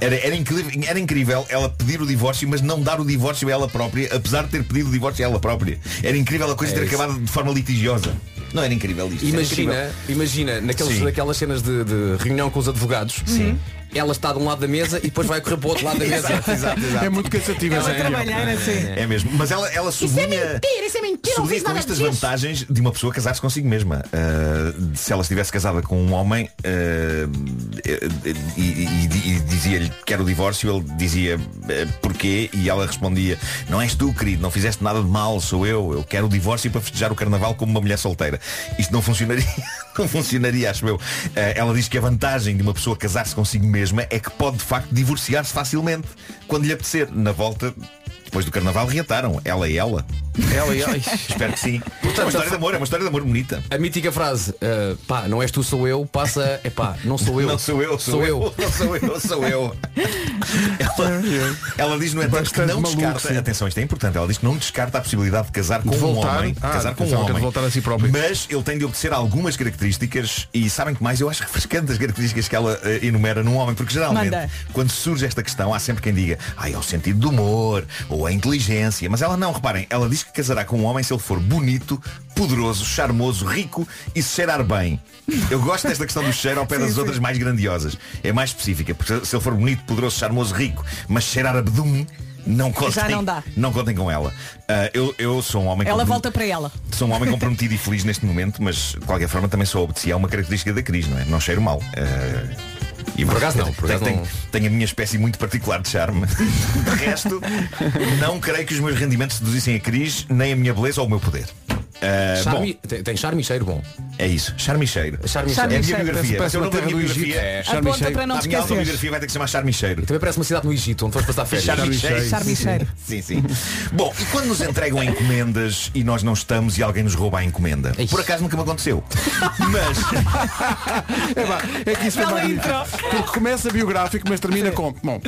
Era, era, incrível, era incrível ela pedir o divórcio, mas não dar o divórcio a ela própria, apesar de ter pedido o divórcio a ela própria. Era incrível a coisa É ter isso. acabado de forma litigiosa. Não era incrível isto. era Imagina, incrível. imagina naqueles, Sim. naquelas cenas de, de reunião com os advogados. Sim. Ela está de um lado da mesa e depois vai correr para o outro lado da mesa. Exato, exato, exato. É muito cansativo. Ela essa trabalhar assim. É mesmo. Mas ela, ela sublinha. isso é mentira, sublinha com estas vantagens de uma pessoa casar-se consigo mesma. Uh, se ela estivesse casada com um homem uh, e, e- e- e dizia-lhe quero o divórcio, ele dizia uh, porquê e ela respondia não és tu, querido, não fizeste nada de mal, sou eu. Eu quero o divórcio para festejar o carnaval como uma mulher solteira. Isto não funcionaria. Não funcionaria, acho eu. Uh, ela diz que a vantagem de uma pessoa casar-se consigo mesma é que pode de facto divorciar-se facilmente quando lhe apetecer. Na volta, depois do carnaval, reataram. Ela e ela. Ela e ela. Espero que sim. é uma história de amor, é uma história de amor bonita. A mítica frase, uh, pá, não és tu, sou eu, passa, é pá, não sou eu. Não sou eu, sou, eu. Não sou eu, sou eu. Ela, ela diz, no entanto, que não maluco, descarta, sim. atenção, isto é importante, ela diz que não descarta a possibilidade de casar com De um voltar? homem. Ah, casar com um homem. voltar a si próprio. Mas ele tem de obedecer algumas características e sabem que mais eu acho refrescante as características que ela eh, enumera num homem, porque geralmente Manda. quando surge esta questão há sempre quem diga, ah, é o sentido do humor ou a inteligência, mas ela não, reparem, ela diz que casará com um homem se ele for bonito, poderoso, charmoso, rico e se cheirar bem. Eu gosto desta questão do cheiro ao pé das outras mais grandiosas. É mais específica, porque se ele for bonito, poderoso, charmoso, rico, mas cheirar abdum, não contem, Já não dá. não contem com ela. Ah, eu, eu sou um homem Ela volta para ela. Sou um homem comprometido e feliz neste momento, mas de qualquer forma também sou obedecido. É uma característica da Cris, não é? Não cheiro mal. Ah, e Por acaso não, por tenho, acaso tenho- não. tenho a minha espécie muito particular de charme. De resto, não creio que os meus rendimentos seduzissem a Cris, nem a minha beleza ou o meu poder. Ah, Charme, bom, tem, tem charme e cheiro bom. é isso. Charme e cheiro. Charme e Charme É a e minha cheiro. biografia. Parece Se eu uma não tenho a terra minha do biografia. Egito. É. Charme e Aponta cheiro. para não a minha autobiografia vai ter que se chamar Charme e Cheiro. Também parece uma cidade no Egito, onde foste passar férias. Charme e cheiro. Charme e cheiro. Sim, sim. Bom, e quando nos entregam encomendas e nós não estamos e alguém nos rouba a encomenda? Por acaso nunca me aconteceu. Mas É, pá, é que isso é magnífico. Porque começa biográfico, mas termina com. Bom,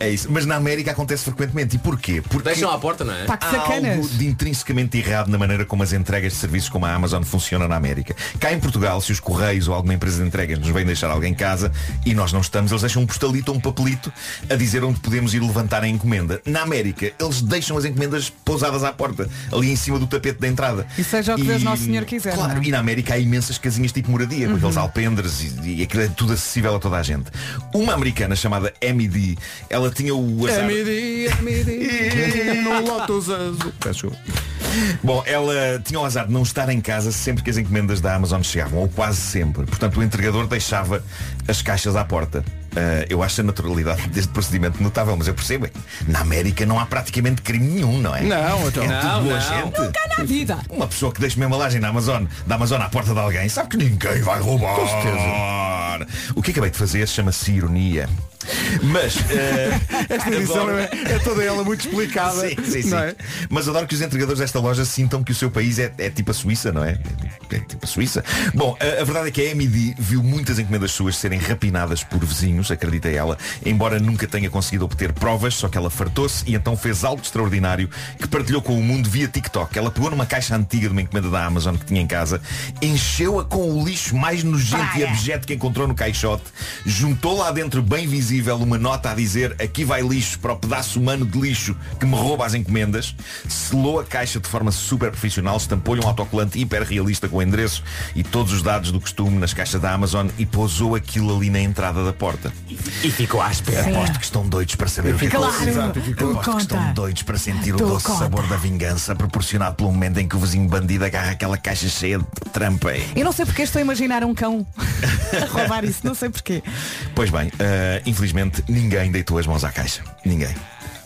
é isso. Mas na América acontece frequentemente. E porquê? Porque Deixam à porta, não é? Pá, que Há sacanas. algo de intrinsecamente errado na maneira como as entregas de serviços como a Amazon funcionam na América. Cá em Portugal, se os Correios ou alguma empresa de entregas nos vem deixar alguém em casa e nós não estamos, eles deixam um postalito ou um papelito a dizer onde podemos ir levantar a encomenda. Na América, eles deixam as encomendas pousadas à porta, ali em cima do tapete da entrada. E seja o que Deus Nosso Senhor quiser, Claro, não é? e na América há imensas casinhas tipo moradia, com aqueles alpendres e, e aquilo é tudo acessível a toda a gente. Uma americana chamada Amy ela tinha o azar... MD, MD, no Lotus Azul. Peço. Bom, ela tinha o azar de não estar em casa sempre que as encomendas da Amazon chegavam, ou quase sempre. Portanto, o entregador deixava as caixas à porta. Ah, eu acho a naturalidade deste procedimento notável, mas eu percebo. é que Na América não há praticamente crime nenhum, não é? Não, então. É tudo Não, boa não. gente. Nunca na vida. Uma pessoa que deixa uma embalagem na Amazon, da Amazon à porta de alguém, sabe que ninguém vai roubar. Com certeza. O que acabei de fazer chama-se ironia. Mas eh, Esta edição adoro- é, é toda ela muito explicada. Sim, sim, sim. é? Mas adoro que os entregadores desta loja sintam que o seu país é, é tipo a Suíça, não é? É tipo a Suíça. Bom, a, a verdade é que a MD viu muitas encomendas suas serem rapinadas por vizinhos, acredita ela, embora nunca tenha conseguido obter provas, só que ela fartou-se e então fez algo extraordinário que partilhou com o mundo via TikTok. Ela pegou numa caixa antiga de uma encomenda da Amazon que tinha em casa, encheu-a com o lixo mais nojento e abjeto que encontrou no caixote, juntou lá dentro bem visível uma nota a dizer aqui vai lixo para o pedaço humano de lixo que me rouba as encomendas, selou a caixa de forma super profissional, estampou-lhe um autocolante hiper realista com o endereço e todos os dados do costume nas caixas da Amazon e pousou aquilo ali na entrada da porta. E ficou à espera. Aposto que estão doidos para saber o que Claro, aconteceu. Ficou. Aposto que estão doidos para sentir o Tu doce conta. sabor da vingança proporcionado pelo momento em que o vizinho bandido agarra aquela caixa cheia de trampa. Eu não sei porque estou a imaginar um cão a roubar isso, não sei porquê. Pois bem, eh, infelizmente ninguém deitou as mãos à caixa. Ninguém.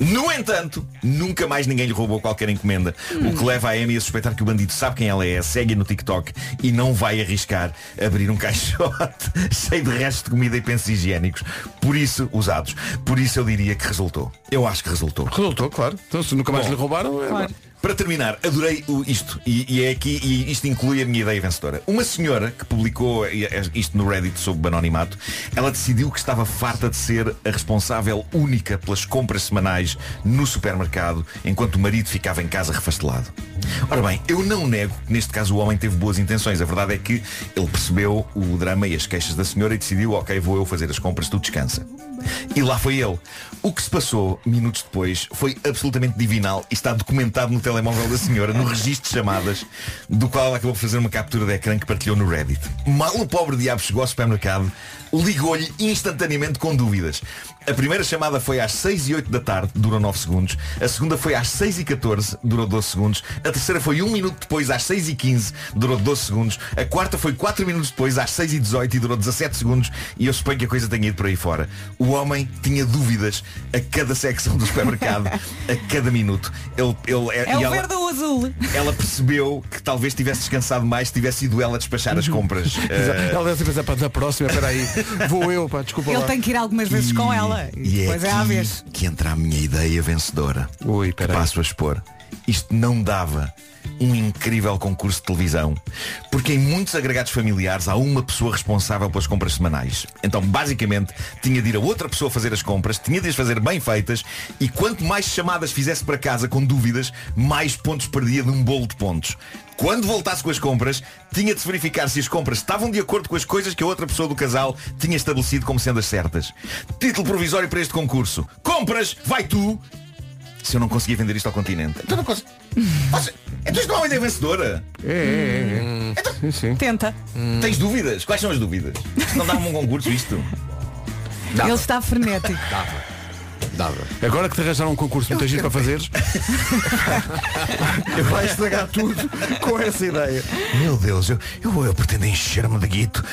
No entanto, nunca mais ninguém lhe roubou qualquer encomenda, o que leva a Amy a suspeitar que o bandido sabe quem ela é, segue no TikTok e não vai arriscar abrir um caixote cheio de restos de comida e pensos higiênicos, por isso, usados. Por isso eu diria que resultou. Eu acho que resultou. Resultou, claro. Então se nunca mais lhe roubaram, é... Claro. Para terminar, adorei isto e, e é aqui e isto inclui a minha ideia vencedora. Uma senhora que publicou eh, isto no Reddit sob anonimato, ela decidiu que estava farta de ser a responsável única pelas compras semanais no supermercado, enquanto o marido ficava em casa refastelado. Ora bem, eu não nego que neste caso o homem teve boas intenções. A verdade é que ele percebeu o drama e as queixas da senhora e decidiu, ok, vou eu fazer as compras, tu descansa. E lá foi ele. O que se passou minutos depois foi absolutamente divinal e está documentado no telemóvel da senhora no registro de chamadas, do qual ela acabou por fazer uma captura de ecrã que partilhou no Reddit. Mal o pobre diabo chegou ao supermercado, ligou-lhe instantaneamente com dúvidas. A primeira chamada foi às 6 e 8 da tarde, durou 9 segundos. A segunda foi às 6 e 14, durou 12 segundos. A terceira foi um minuto depois, às 6 e 15, durou 12 segundos. A quarta foi 4 minutos depois, às 6 e 18 e durou 17 segundos. E eu suponho que a coisa tenha ido por aí fora. O homem tinha dúvidas a cada secção do supermercado, a cada minuto. Ele, ele, É e o ela- verde ou o azul? ela percebeu que talvez tivesse descansado mais se tivesse ido ela despachar as compras. Exato. Eh, Ela deve pensar, pá, da próxima, peraí, vou eu, pá, desculpa Ele lá. tem que ir algumas vezes com ela. E, e depois é é à vez. que entra a minha ideia vencedora. Ui, que passo a expor. Isto não dava um incrível concurso de televisão, porque em muitos agregados familiares há uma pessoa responsável pelas compras semanais. Então, basicamente, tinha de ir a outra pessoa fazer as compras, tinha de as fazer bem feitas, e quanto mais chamadas fizesse para casa com dúvidas, mais pontos perdia de um bolo de pontos. Quando voltasse com as compras, tinha de se verificar se as compras estavam de acordo com as coisas que a outra pessoa do casal tinha estabelecido como sendo as certas. Título provisório para este concurso. Compras, vai tu, se eu não conseguia vender isto ao continente. Então não consigo. Então isto não é uma ideia vencedora. É, é, é. Sim, sim. Tenta. Tens dúvidas? Quais são as dúvidas? Não dá-me um concurso isto. Ele está frenético. Dava. Agora que te arranjaram um concurso muito giro para fazeres, vai estragar tudo com essa ideia. Meu Deus, eu, eu, eu pretendo encher-me de guito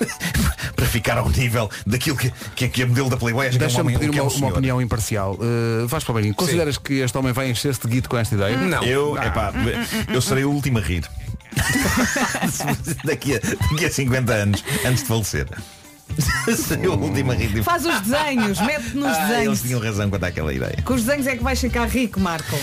para ficar ao nível daquilo que, que, que a modelo da Playboy acha que é um Deixa-me homem, pedir é uma, um uma opinião imparcial. Uh, Vais para o Marinho. Consideras que este homem vai encher-se de guito com esta ideia? Não. Eu, epá, eu serei o último a rir. daqui, a, daqui a 50 anos, antes de falecer. a. Tipo, Faz os desenhos, mete nos ah, eles desenhos. tinham razão quanto àquela ideia. Com os desenhos é que vais ficar rico, Marco.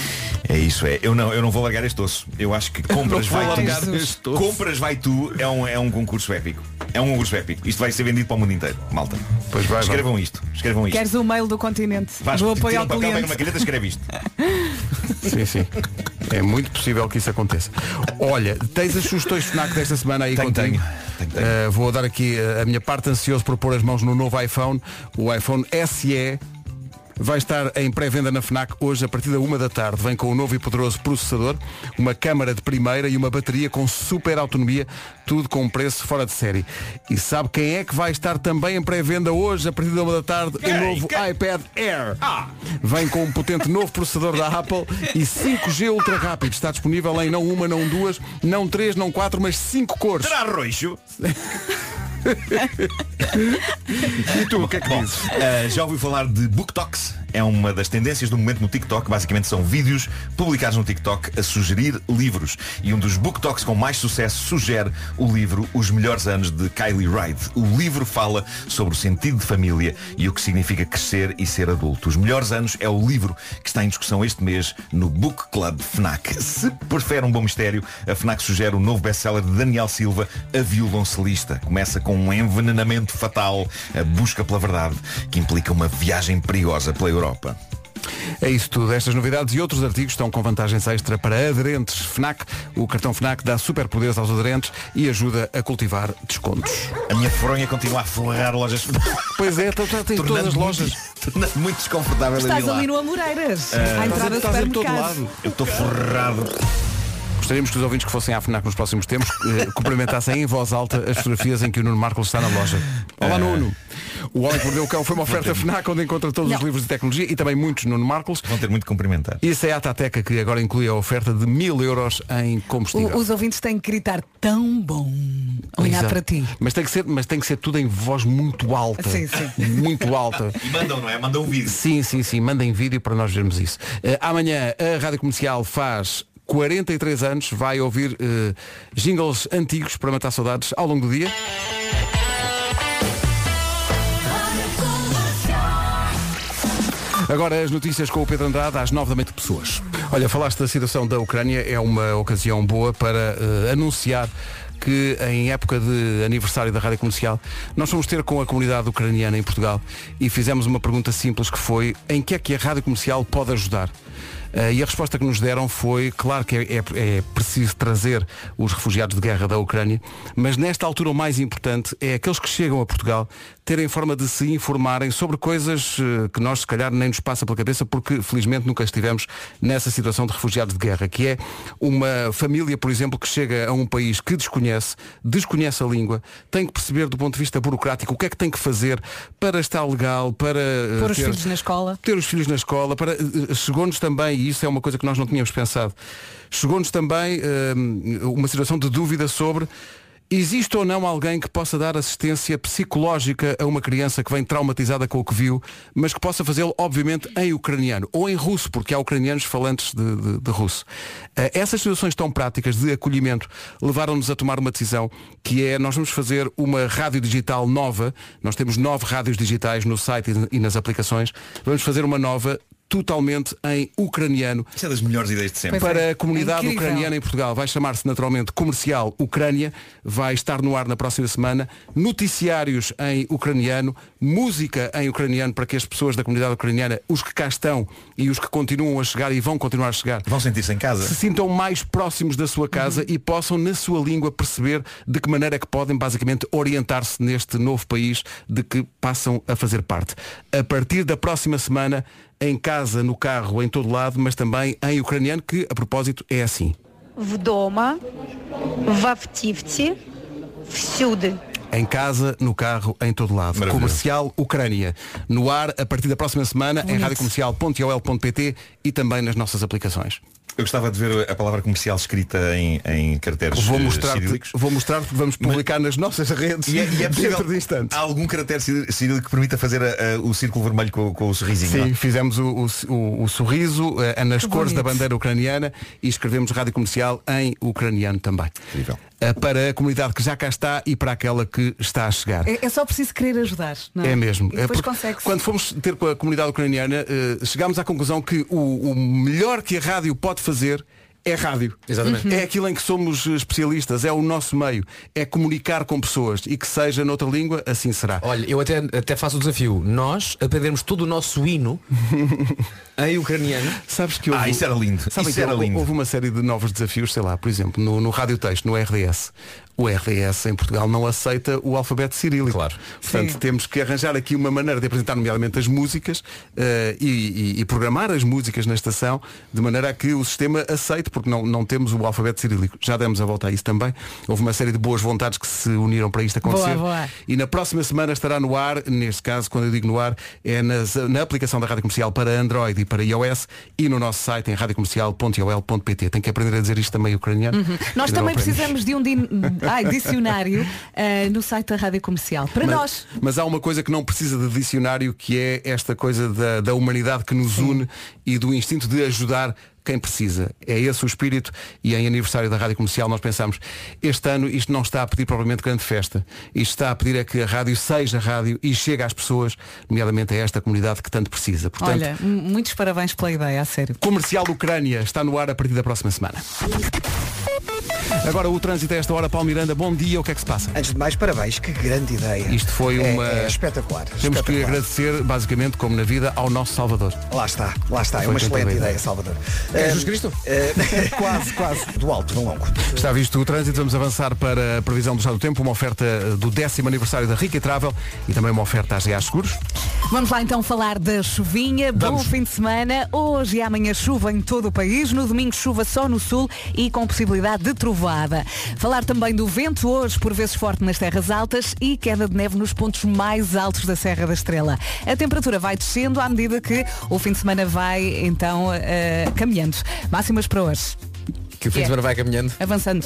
É isso, é. Eu não, eu não vou largar este osso. Eu acho que compras vai largar tu. este osso. Compras vai tu é um, é um concurso épico. É um concurso épico. Isto vai ser vendido para o mundo inteiro, malta. Pois vai, vai. Escrevam isto. Escrevam isto. Queres o mail do continente? Vasco, do apoio ao um papel, pega cliente. uma caneta, escreve isto. Sim, sim. É muito possível que isso aconteça. Olha, tens as sugestões FNAC desta semana aí Tenho, contigo? tenho. Tenho, tenho. Uh, vou dar aqui uh, a minha parte ansioso por pôr as mãos no novo iPhone. O iPhone SE vai estar em pré-venda na FNAC hoje a partir da uma da tarde. Vem com um novo e poderoso processador, uma câmara de primeira e uma bateria com super autonomia, tudo com um preço fora de série. E sabe quem é que vai estar também em pré-venda hoje a partir da uma da tarde? O novo iPad Air. Vem com um potente novo processador da Apple e 5G ultra rápido. Está disponível em não uma, não duas, não três, não quatro, mas cinco cores. Terá roxo. E tu, o que é que dizes? uh, já ouviu falar de BookToks? É uma das tendências do momento no TikTok. Basicamente são vídeos publicados no TikTok a sugerir livros. E um dos BookToks com mais sucesso sugere o livro Os Melhores Anos de Kylie Wright. O livro fala sobre o sentido de família e o que significa crescer e ser adulto. Os Melhores Anos é o livro que está em discussão este mês no Book Club FNAC. Se prefere um bom mistério, a FNAC sugere o novo best-seller de Daniel Silva, A Violoncelista. Começa com um envenenamento fatal, a busca pela verdade, que implica uma viagem perigosa pela Europa. É isso tudo. Estas novidades e outros artigos estão com vantagens extra para aderentes FNAC. O cartão FNAC dá superpoderes aos aderentes e ajuda a cultivar descontos. A minha fronha continua a forrar lojas Pois é, então já tem todas as lojas. muito- desconfortável a Estás ali no Amoreiras, Ah, à entrada estás em todo lado. Eu estou forrado. Gostaríamos que os ouvintes que fossem à FNAC nos próximos tempos eh, cumprimentassem em voz alta as fotografias em que o Nuno Marcos está na loja. Olá Nuno! O Homem que Mordeu o Cão foi uma oferta FNAC onde encontra todos os livros de tecnologia e também muitos Nuno Marcos. Vão ter muito que cumprimentar. E a Seat Ateca que agora inclui a oferta de mil euros em combustível. O- Os ouvintes têm que gritar tão bom. Olhar Exato. para ti. Mas tem, que ser, mas tem que ser tudo em voz muito alta. Sim, sim. Muito alta. E mandam, não é? Mandam um vídeo. Sim, sim, sim. Mandem vídeo para nós vermos isso. Eh, amanhã a Rádio Comercial faz 43 anos. Vai ouvir eh, jingles antigos para matar saudades ao longo do dia. Agora as notícias com o Pedro Andrade às 9 da noite pessoas. Olha, falaste da situação da Ucrânia, é uma ocasião boa para eh, anunciar que em época de aniversário da Rádio Comercial nós fomos ter com a comunidade ucraniana em Portugal e fizemos uma pergunta simples que foi em que é que a Rádio Comercial pode ajudar? Eh, e a resposta que nos deram foi, claro que é, é- é preciso trazer os refugiados de guerra da Ucrânia, mas nesta altura o mais importante é aqueles que chegam a Portugal terem forma de se informarem sobre coisas eh, que nós se calhar nem nos passa pela cabeça porque felizmente nunca estivemos nessa situação de refugiados de guerra, que é uma família, por exemplo, que chega a um país que desconhece, desconhece a língua, tem que perceber do ponto de vista burocrático o que é que tem que fazer para estar legal, para eh, Pôr os ter- filhos na escola. ter os filhos na escola, para, chegou-nos também, e isso é uma coisa que nós não tínhamos pensado, chegou-nos também eh, uma situação de dúvida sobre existe ou não alguém que possa dar assistência psicológica a uma criança que vem traumatizada com o que viu, mas que possa fazê-lo, obviamente, em ucraniano ou em russo, porque há ucranianos falantes de, de- de russo. Eh, essas situações tão práticas de acolhimento levaram-nos a tomar uma decisão que é nós vamos fazer uma rádio digital nova. Nós temos nove rádios digitais no site e nas aplicações. Vamos fazer uma nova totalmente em ucraniano. Isso é das melhores ideias de sempre. Para a comunidade Incrível. ucraniana em Portugal. Vai chamar-se naturalmente Comercial Ucrânia. Vai estar no ar na próxima semana. Noticiários em ucraniano. Música em ucraniano para que as pessoas da comunidade ucraniana, os que cá estão e os que continuam a chegar e vão continuar a chegar, Vão sentir-se em casa. se sintam mais próximos da sua casa e possam, na sua língua, perceber de que maneira é que podem, basicamente, orientar-se neste novo país de que passam a fazer parte. A partir da próxima semana, em casa, no carro, em todo lado, mas também em ucraniano, que, a propósito, é assim. Вдома, в автівці, всюди. Em casa, no carro, em todo lado. Maravilhoso. Comercial Ucrânia. No ar, a partir da próxima semana, em Bonito. radiocomercial.ol.pt e também nas nossas aplicações. Eu gostava de ver a palavra comercial escrita em, em caracteres Vou eh, cirílicos. vou mostrar porque vamos publicar nas nossas redes E é, e é possível, dentro de instantes. há algum caractere cir- cirílico que permita fazer a- a- o círculo vermelho com, com o sorrisinho? não é? Sim, fizemos o, o- o- o sorriso eh, nas Que cores da bonito. bandeira ucraniana e escrevemos rádio comercial em ucraniano também. Incrível. Eh, Para a comunidade que já cá está e para aquela que está a chegar. É, é só preciso querer ajudar. Não é? É mesmo. E depois É porque consegue-se. Quando fomos ter com a comunidade ucraniana, eh, chegámos à conclusão que o, o melhor que a rádio pode fazer é rádio. Exatamente. É aquilo em que somos especialistas, é o nosso meio, é comunicar com pessoas e que seja noutra língua, assim será. Olha, eu até, até faço o desafio. Nós aprendermos todo o nosso hino em ucraniano. Sabes que houve, Ah, isso era lindo. Sabem Isso que era houve- lindo. Houve uma série de novos desafios, sei lá, por exemplo, no, no Rádio Texto, no RDS. O RDS em Portugal não aceita o alfabeto cirílico. Claro. Portanto, Sim. temos que arranjar aqui uma maneira de apresentar, nomeadamente, as músicas eh, e, e- e programar as músicas na estação de maneira a que o sistema aceite, porque não, não temos o alfabeto cirílico. Já demos a volta a isso também. Houve uma série de boas vontades que se uniram para isto acontecer. Boa, boa. E na próxima semana estará no ar, neste caso, quando eu digo no ar, é nas- na aplicação da Rádio Comercial para Android e para iOS e no nosso site em radiocomercial.ol.pt. Tem que aprender a dizer isto também ucraniano. Uhum. Nós também precisamos de um din- ai, dicionário eh, no site da Rádio Comercial. Para Mas, nós. mas há uma coisa que não precisa de dicionário, que é esta coisa da, da humanidade que nos une e do instinto de ajudar quem precisa. É esse o espírito e em aniversário da Rádio Comercial nós pensamos, este ano isto não está a pedir propriamente grande festa. Isto está a pedir é que a rádio seja rádio e chegue às pessoas, nomeadamente a esta comunidade que tanto precisa. Portanto, Olha, muitos parabéns pela ideia, a sério. Comercial Ucrânia está no ar a partir da próxima semana. Agora o trânsito a esta hora, Paulo Miranda, bom dia, o que é que se passa? Antes de mais, parabéns, que grande ideia. Isto foi É- uma. é espetacular. Temos que espetacular. agradecer, basicamente, como na vida, ao nosso Salvador. Lá está, lá está. É Foi uma quem teve excelente ideia, Salvador. É Eh, Jesus Cristo? eh, quase, quase. Do alto, do longo. Está visto o trânsito, vamos avançar para a previsão do estado do tempo, uma oferta do décimo aniversário da Rica Travel e também uma oferta às GA Seguros. Vamos lá então falar da chuvinha. Bom Vamos. fim de semana. Hoje e amanhã chuva em todo o país. No domingo chuva só no sul e com possibilidade de trovoada. Falar também do vento hoje, por vezes forte nas terras altas e queda de neve nos pontos mais altos da Serra da Estrela. A temperatura vai descendo à medida que o fim de semana vai então eh, caminhando. Máximas para hoje. Que o fim de semana vai caminhando. Avançando.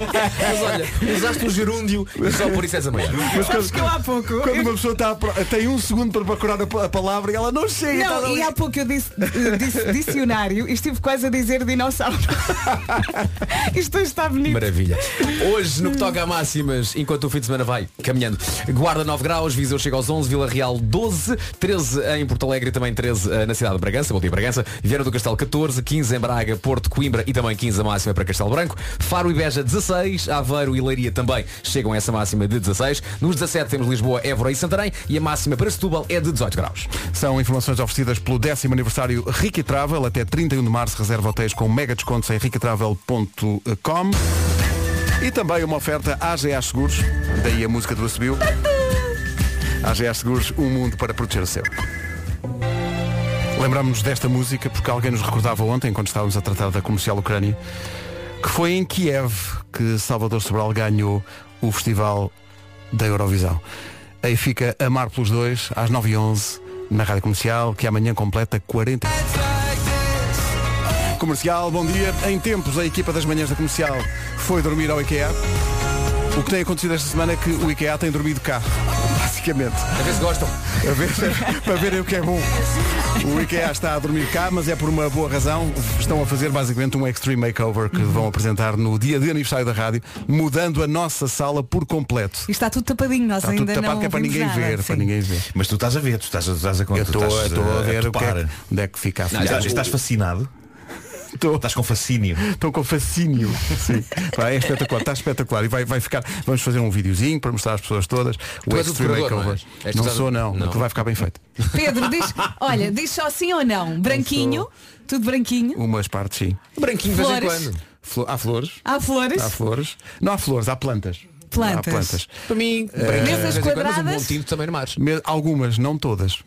Mas olha, usaste o gerúndio e só por isso és a maior. Sabes que eu há pouco. Quando uma pessoa está a tem um segundo para procurar a, a palavra e ela não chega. Não, ali. e há pouco eu disse, disse dicionário e estive quase a dizer dinossauro. Isto hoje está bonito. Maravilha. Hoje, no que toca a máximas, enquanto o fim de semana vai caminhando, Guarda 9 graus, Viseu chega aos 11, Vila Real 12, 13 em Porto Alegre e também 13 eh, na cidade de Bragança, bom dia Bragança, Vieira do Castelo 14, 15 em Braga, Porto, Coimbra Coimbra e também 15 a máxima para Castelo Branco. Faro e Beja 16, Aveiro e Leiria também chegam a essa máxima de 16. Nos 17 temos Lisboa, Évora e Santarém e a máxima para Setúbal é de 18 graus. São informações oferecidas pelo décimo aniversário Ricky Travel. Até 31 de março reserva hotéis com mega descontos em riquitravel.com. E também uma oferta AGA Seguros. Daí a música do Assobio. AGA Seguros, um mundo para proteger o seu. Lembramos desta música porque alguém nos recordava ontem, quando estávamos a tratar da comercial Ucrânia, que foi em Kiev que Salvador Sobral ganhou o festival da Eurovisão. Aí fica Amar pelos dois, às 9h11, na Rádio Comercial, que amanhã completa 40. Comercial, bom dia. Em tempos, a equipa das manhãs da comercial foi dormir ao IKEA. O que tem acontecido esta semana é que o IKEA tem dormido cá. Basicamente. A ver se gostam. A ver, para verem o que é bom. O IKEA está a dormir cá, mas é por uma boa razão. Estão a fazer basicamente um extreme makeover que vão apresentar no dia de aniversário da rádio, mudando a nossa sala por completo. E está tudo tapadinho, nós Está tudo ainda tapado não que é para ninguém nada. ver, Sim. para ninguém ver. Mas tu estás a ver, tu estás, tu estás a Eu estou a eh, ver o que, é, onde é que fica a Não, estás fascinado? Estou. Estás com fascínio. Estou com fascínio. Sim. Pá, é espetacular, está espetacular. E vai, vai ficar. Vamos fazer um videozinho para mostrar às pessoas todas. O Tu és o Extreme não Makeover. és? És Não tu sou, não. não. Aquilo vai ficar bem feito. Pedro, diz, olha, diz só sim ou não. Branquinho, tudo branquinho. Umas partes sim. Branquinho de vez em Flores. quando. Flo- há flores. Há flores, Há flores. Não há flores, há plantas. Plantas. Há plantas. Para mim, Eh, branquinho de Mesas mas um bom quadradas? tinto também no. Me- Algumas, não todas.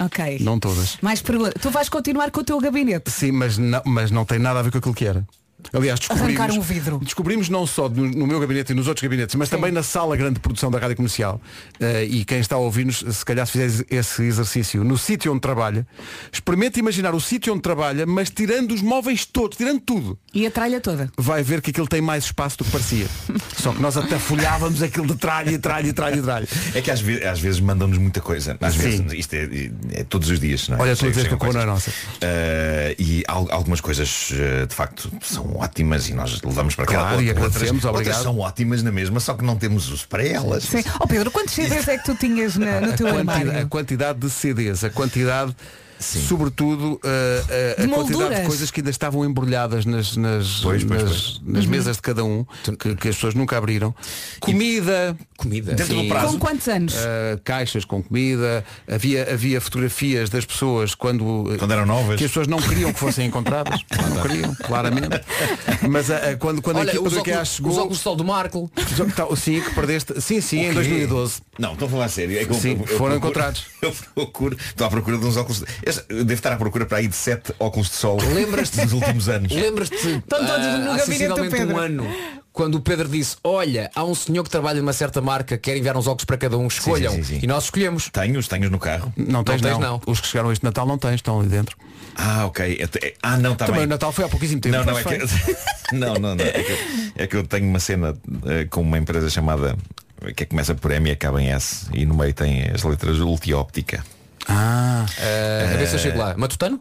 Ok. Não todas. Mais pergunta. Tu vais continuar com o teu gabinete. Sim, mas não, mas não tem nada a ver com aquilo que era. Aliás, descobrimos, Arrancar um vidro. descobrimos não só no, no meu gabinete e nos outros gabinetes, mas também na sala grande de produção da Rádio Comercial. Eh, e quem está a ouvir-nos, se calhar se fizer esse exercício no sítio onde trabalha, experimente imaginar o sítio onde trabalha, mas tirando os móveis todos, tirando tudo. E a tralha toda. Vai ver que aquilo tem mais espaço do que parecia. Só que nós até folhávamos aquilo de tralha e tralha e tralha e tralha. É que às vezes, às vezes mandam-nos muita coisa. Às Sim. vezes, isto é, é todos os dias. Não é? Olha, tu a dizer que a não é nossa. Eh, e al- algumas coisas eh, de facto são ótimas e nós levamos para cá. Claro, e Outras- outras obrigado. são ótimas na mesma, só que não temos uso para elas. Sim. Ó Pedro, quantos CDs é que tu tinhas na- no teu A quantidade, a armário? quantidade de CDs, a quantidade, sobretudo, uh, uh, a De quantidade de coisas que ainda estavam embrulhadas nas, nas, Pois, pois, nas, pois. nas Uhum. mesas de cada um, que, que as pessoas nunca abriram. Comida. Comida. Dentro do Sim. prazo. Com quantos anos? uh, caixas com comida, havia, havia fotografias das pessoas quando, uh, Quando eram novas. que as pessoas não queriam que fossem encontradas, não queriam, claramente. Mas uh, quando, quando a Olha, equipa os do óculos, chegou, os óculos de sol do Marco. Tá, sim, que perdeste, sim, sim, em O quê? 2012. Não, estou a falar a sério. É que eu- Sim, eu- eu foram procuro- encontrados. Eu procuro, estou à procura de uns óculos. Devo estar à procura para aí de sete óculos de sol. Lembras-te dos últimos anos. Lembras-te Estão todos ah, no há gabinete do Pedro. um ano quando o Pedro disse olha há um senhor que trabalha numa certa marca quer enviar uns óculos para cada um escolham sim, sim, sim. e nós escolhemos Tenho-os, tenho-os no carro. Não tens, tens, não. não. Os que chegaram este Natal não tens, estão ali dentro. Ah, ok. É- é- Ah, não, está Também bem. o Natal foi há pouquíssimo tempo. Não, não, é que, não, não, não. É que, eu- é que eu tenho uma cena eh, com uma empresa chamada que começa por M e acaba em S e no meio tem as letras Ultióptica. Ah, Ah, a ver se eu chego lá matutano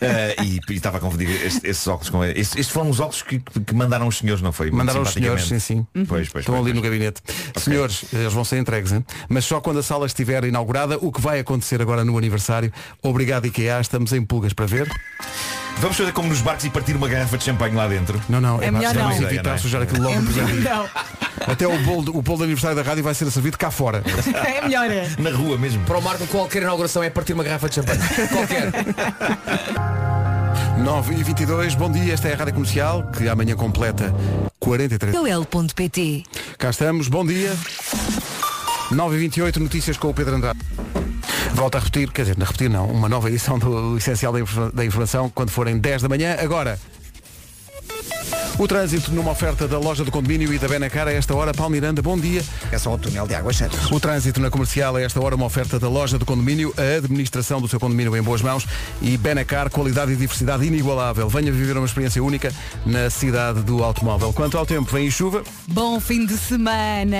Eh, e e estava a confundir estes, estes óculos com estes, estes foram os óculos que, que mandaram os senhores, não foi? Mandaram os senhores, sim, sim. Pois, pois, Estão pois, ali no gabinete. Senhores, eles vão ser entregues, hein? mas só quando a sala estiver inaugurada, o que vai acontecer agora no aniversário. Obrigado IKEA, estamos em pulgas para ver. Vamos fazer como nos barcos e partir uma garrafa de champanhe lá dentro. Não, não, É melhor pá, não. Ideia, evitar não é? sujar aquilo logo É no melhor não. Até o bolo, o bolo de aniversário da rádio vai ser servido cá fora. É melhor é. Na rua mesmo. para o Marco qualquer inauguração é partir uma garrafa de champanhe qualquer 9 e 22 bom dia, esta é a Rádio Comercial, que amanhã completa 43. L.pt Cá estamos, bom dia. 9 e 28 notícias com o Pedro Andrade. Volto a repetir, quer dizer, a repetir não, uma nova edição do Essencial da Informação quando forem 10 da manhã. Agora, o trânsito numa oferta da loja do condomínio e da Benacar a esta hora. Paulo Miranda, bom dia. É só o túnel de águas santas. O trânsito na comercial a esta hora uma oferta da loja do condomínio, a administração do seu condomínio em boas mãos e Benacar, qualidade e diversidade inigualável. Venha viver uma experiência única na cidade do automóvel. Quanto ao tempo, vem chuva. Bom fim de semana.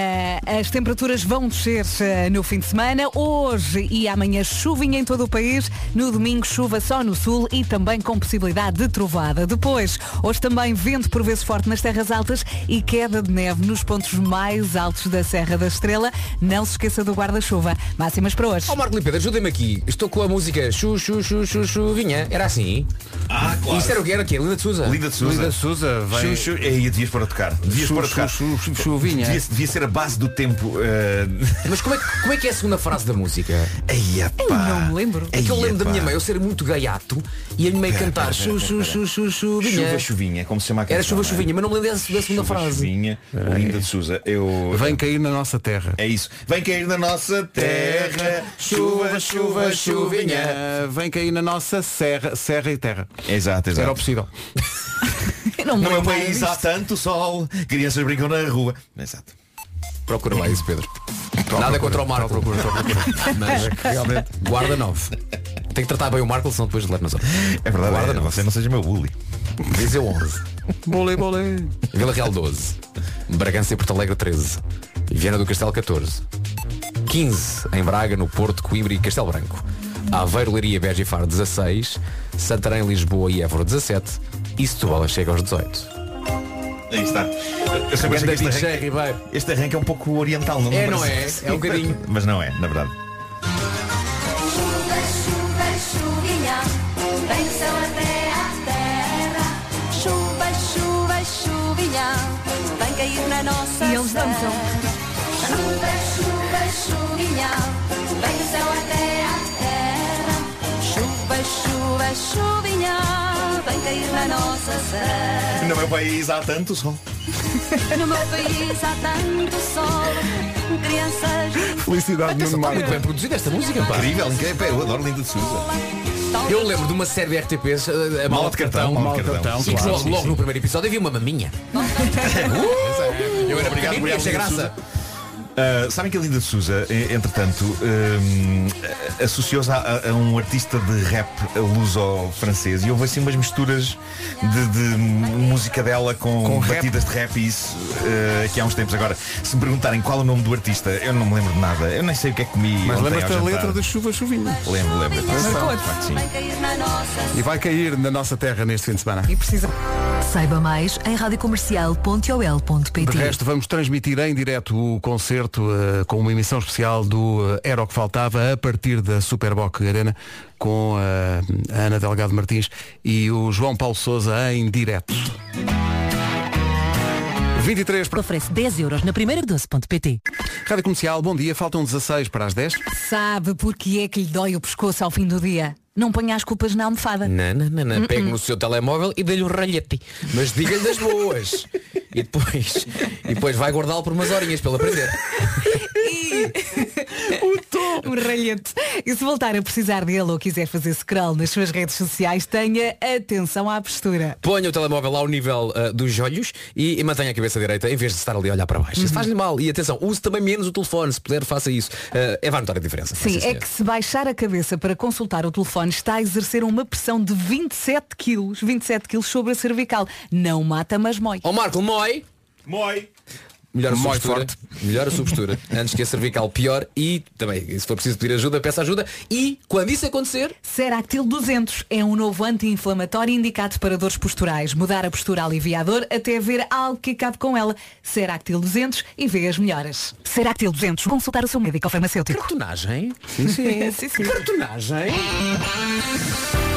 As temperaturas vão descer eh, no fim de semana. Hoje e amanhã chuvinha em todo o país. No domingo chuva só no sul e também com possibilidade de trovada. Depois, hoje também vento por vezes forte nas terras altas e queda de neve nos pontos mais altos da Serra da Estrela. Não se esqueça do guarda-chuva. Máximas para hoje. Ó Marco Pedro, ajuda-me aqui. Estou com a música chu chu chu chu chuvinha. Era assim? Ah, claro. Isto era o que era? Linda de Souza? Linda de Souza. Linda de Souza, vem- Chu, chu, aí devias pôr a tocar. Devias Chu, pôr a tocar. chu, chu, chu, chuvinha. Devia, devia ser a base do tempo. eh, Mas como é, que- como é que é a segunda frase da música? Aí, epá. Não me lembro. É que eu lembro da minha mãe, eu ser muito gaiato e a minha mãe cantar chu chu chu chu chuvinha. Chuva chuvinha, como se chama a Era canção, chuva não é? chuvinha, mas não me lembro dessa, da segunda Chuva frase. chuvinha, linda de Souza. Eu Vem cair na nossa terra. É isso. Vem cair na nossa terra. Chuva, chuva, chuvinha. Vem cair na nossa serra, serra e terra. Exato, exato. Era o possível. Não me No meu lembro país há tanto sol, crianças brincam na rua. Exato. Procura lá isso, Pedro. Nada contra o Marco. Mas realmente guarda 9. Tem que tratar bem o Marco, senão depois levo na zona. É verdade, Guarda é, nove. você não seja meu bully. Viseu 11. Bolê, bolê. Vila Real 12. Bragança e Porto Alegre 13. Viana do Castelo 14. 15 em Braga, no Porto, Coimbra e Castelo Branco. Aveiro, Leiria, Beja e Faro 16. Santarém, Lisboa e Évora 17. E Setúbal chega aos 18. Aí está. Eu sempre achei que este arranque, este arranque é um pouco oriental, não É, não é? É um bocadinho. Mas não é, na verdade. E eles dançam. Chuva, chuva, chuvinha, vem do céu até à terra. Chuva, chuva, chuvinha, vem cair na nossa terra. No meu país há tanto sol. No meu país há tanto sol, crianças Felicidade Atenção, no está mar. muito bem produzida esta música, pá. Incrível, incrível. Eu adoro Linda de Souza. Eu lembro de uma série de RTPs, a Mala de Cartão, Mala de cartão. Sim, claro, logo, sim, logo sim. no primeiro episódio havia uma maminha. Uh! Eu era Obrigado, e achei Linda de graça. Uh, sabem que a Linda de Souza, eh, entretanto, um, associou-se a, a um artista de rap luso-francês e houve assim umas misturas de, de música dela com, Com rap? batidas de rap e isso uh, aqui há uns tempos. Agora, se me perguntarem qual é o nome do artista, eu não me lembro de nada. Eu nem sei o que é que comi. Mas lembras-te da letra de chuva, chuvinha. Lembro, lembro. E vai cair na nossa terra neste fim de semana. E precisa. Saiba mais em radiocomercial.ol.pt De resto, vamos transmitir em direto o concerto eh, com uma emissão especial do eh, Era o que Faltava a partir da Superboc Arena com eh, a Ana Delgado Martins e o João Paulo Souza em direto. 23 para Oferece 10 euros na primeira doce.pt. Rádio Comercial, bom dia, faltam 16 para as 10. Sabe porque é que lhe dói o pescoço ao fim do dia? Não ponha as culpas na almofada. Não, não, não, não. Pegue no seu telemóvel e dê-lhe um ralhete. Mas diga-lhe das boas. E depois, e depois vai guardá-lo por umas horinhas para ele aprender. o tom. Um ralhete. E se voltar a precisar dele ou quiser fazer scroll nas suas redes sociais, tenha atenção à postura. Ponha o telemóvel ao nível ah, dos olhos e, e mantenha a cabeça direita em vez de estar ali a olhar para baixo. Isso faz-lhe mal. E atenção, use também menos o telefone. Se puder, faça isso. Ah, é vai notar a diferença. Sim, é que se baixar a cabeça para consultar o telefone está a exercer uma pressão de 27 quilos, 27 quilos sobre a cervical. Não mata, mas mói. Ó Marco, mói. Moi. Melhor a sua Mói postura. Melhor a sua postura. Antes que a cervical pior e também, se for preciso pedir ajuda, peça ajuda. E quando isso acontecer, Seractil 200 é um novo anti-inflamatório indicado para dores posturais. Mudar a postura alivia a dor até ver algo que acabe com ela. Seractil 200 e vê as melhoras. Seractil 200. Consultar o seu médico ou farmacêutico. cartonagem. Sim, sim. sim, sim. Cartonagem.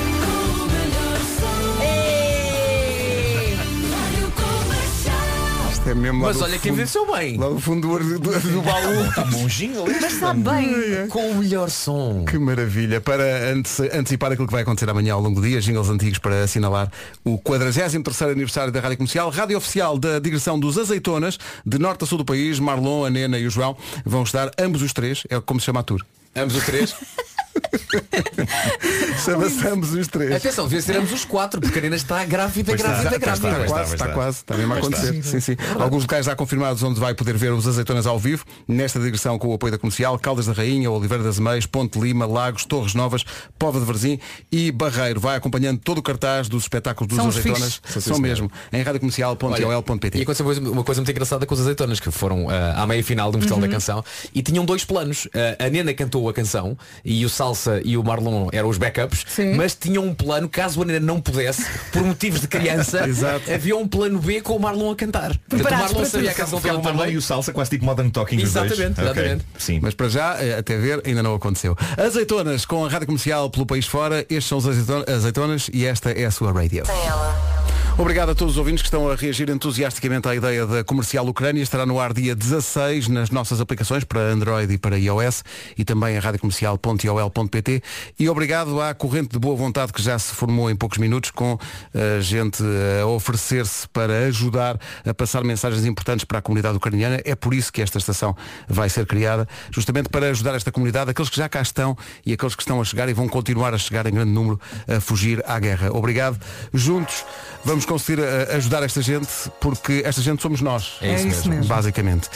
Isto é mesmo Mas olha quem venceu bem. Lá do fundo do, do, do baú. Está bom jingle Mas sabe bem. Com o melhor som. Que maravilha. Para ante- antecipar aquilo que vai acontecer amanhã ao longo do dia, jingles antigos para assinalar o 43º aniversário da Rádio Comercial, rádio oficial da digressão dos Azeitonas, de norte a sul do país, Marlon, a Nena e o João, vão estar ambos os três, é como se chama a tour. Ambos os três. Chama-se ambos os três. Atenção, devia ser ambos os quatro, porque a Karina está grávida, Pois está, grávida, está, grávida. pois Está quase, está quase, está mesmo a está. acontecer. Sim, sim. Alguns locais já confirmados onde vai poder ver os azeitonas ao vivo, nesta digressão com o apoio da comercial, Caldas da Rainha, Oliveira das Meias, Ponte Lima, Lagos, Torres Novas, Pova de Varzim e Barreiro. Vai acompanhando todo o cartaz dos espetáculos dos São azeitonas. fixes. São mesmo. Em radiocomercial.ol.pt. E aconteceu uma- uma coisa muito engraçada com os azeitonas, que foram ah, à meia final um festival da canção e tinham dois planos. Ah, a Nena cantou a canção e o Salsa e o Marlon eram os backups, mas tinham um plano, caso a Ana não pudesse, por motivos de criança, havia um plano B com o Marlon a cantar. Portanto, o Marlon sabia a canção o Marlon também. e o Salsa quase tipo Modern Talking. Exatamente, exatamente. Sim. Mas para já, eh, até ver, ainda não aconteceu. Azeitonas com a rádio comercial pelo país fora. Estes são os azeitona- azeitonas e esta é a sua radio. Obrigado a todos os ouvintes que estão a reagir entusiasticamente à ideia da comercial Ucrânia. Estará no ar dia 16 nas nossas aplicações para Android e para iOS e também a radiocomercial.ol.pt. E obrigado à corrente de boa vontade que já se formou em poucos minutos com a gente a oferecer-se para ajudar a passar mensagens importantes para a comunidade ucraniana. É por isso que esta estação vai ser criada, justamente para ajudar esta comunidade, aqueles que já cá estão e aqueles que estão a chegar e vão continuar a chegar em grande número a fugir à guerra. Obrigado. Juntos vamos conseguir eh, ajudar esta gente porque esta gente somos nós. É isso É isso mesmo. mesmo. Basicamente.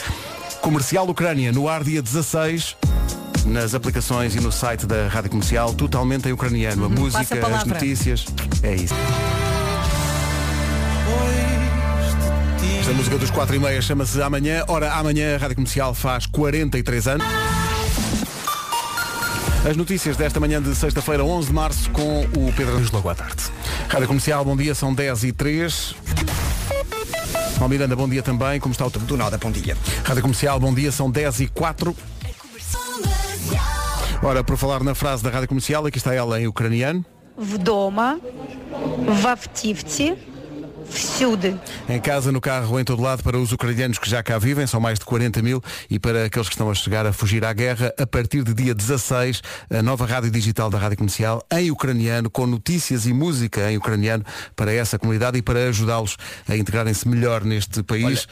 Comercial Ucrânia no ar dia 16 nas aplicações e no site da Rádio Comercial, totalmente em ucraniano. A Uhum. A música, as palavra. notícias. É isso. Esta música dos 4 e meia chama-se Amanhã. Ora, amanhã a Rádio Comercial faz 43 anos. As notícias desta manhã de sexta-feira, 11 de março, com o Pedro Anjos logo à tarde. Rádio Comercial, bom dia, são 10 e 3. Paulo Miranda, bom dia também. Como está o tempo? Do nada, bom dia. Rádio Comercial, bom dia, são 10 e 4. Ora, por falar na frase da Rádio Comercial, aqui está ela em ucraniano. Vdoma, vavtivti, автівці, всюди. Em casa, no carro, em todo lado, para os ucranianos que já cá vivem, são mais de 40 mil, e para aqueles que estão a chegar a fugir à guerra, a partir de dia 16, a nova rádio digital da Rádio Comercial, em ucraniano, com notícias e música em ucraniano, para essa comunidade e para ajudá-los a integrarem-se melhor neste país.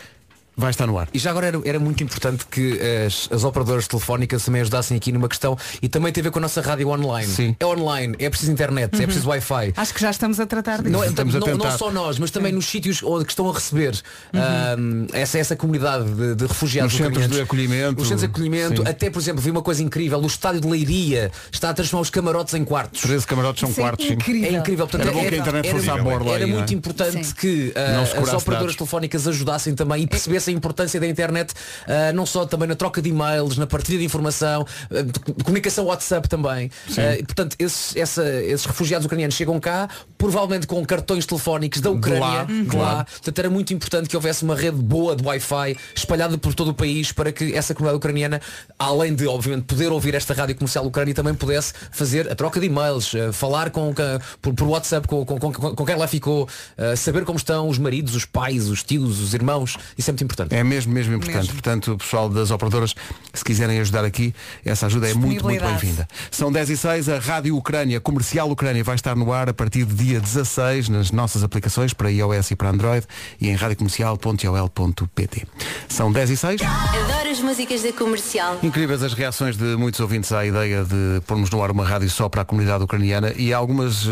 vai estar no ar. E já agora era, era muito importante que as, as operadoras telefónicas também ajudassem aqui numa questão e também tem a ver com a nossa rádio online. Sim. É online, é preciso internet, é Uhum. preciso Wi-Fi. Acho que já estamos a tratar disso. Não, é, Estamos a não, não tentar. só nós, mas também nos sítios onde estão a receber Uhum. ahm, essa, essa comunidade de, de refugiados Nos centros de acolhimento. Os centros de acolhimento, Sim. até por exemplo, vi uma coisa incrível, o estádio de Leiria está a transformar os camarotes em quartos. 13 camarotes são é quartos, sim. incrível. É incrível. Portanto, Era bom que a internet fosse à borla Era aí, não é? muito importante Sim. que Não as operadoras telefónicas ajudassem também e percebessem a importância da internet, ah, não só também na troca de e-mails, na partilha de informação, de de comunicação WhatsApp também. E, portanto, esses, essa- esses refugiados ucranianos chegam cá, provavelmente com cartões telefónicos da Ucrânia, lá, de claro. lá. Portanto, era muito importante que houvesse uma rede boa de Wi-Fi espalhada por todo o país para que essa comunidade ucraniana, além de, obviamente, poder ouvir esta rádio comercial ucrânia, também pudesse fazer a troca de e-mails, falar com, por, por WhatsApp com, com, com, com quem lá ficou, saber como estão os maridos, os pais, os tios, os irmãos. Isso é muito importante. É mesmo, mesmo importante. Mesmo. Portanto, o pessoal das operadoras, se quiserem ajudar aqui, essa ajuda é muito, muito bem-vinda. São 10 e 6, a Rádio Ucrânia, Comercial Ucrânia, vai estar no ar a partir de dia 16 nas nossas aplicações para iOS e para Android e em radiocomercial.ol.pt. São 10 e 6. Adoro as músicas da comercial. Incríveis as reações de muitos ouvintes à ideia de pormos no ar uma rádio só para a comunidade ucraniana e algumas eh,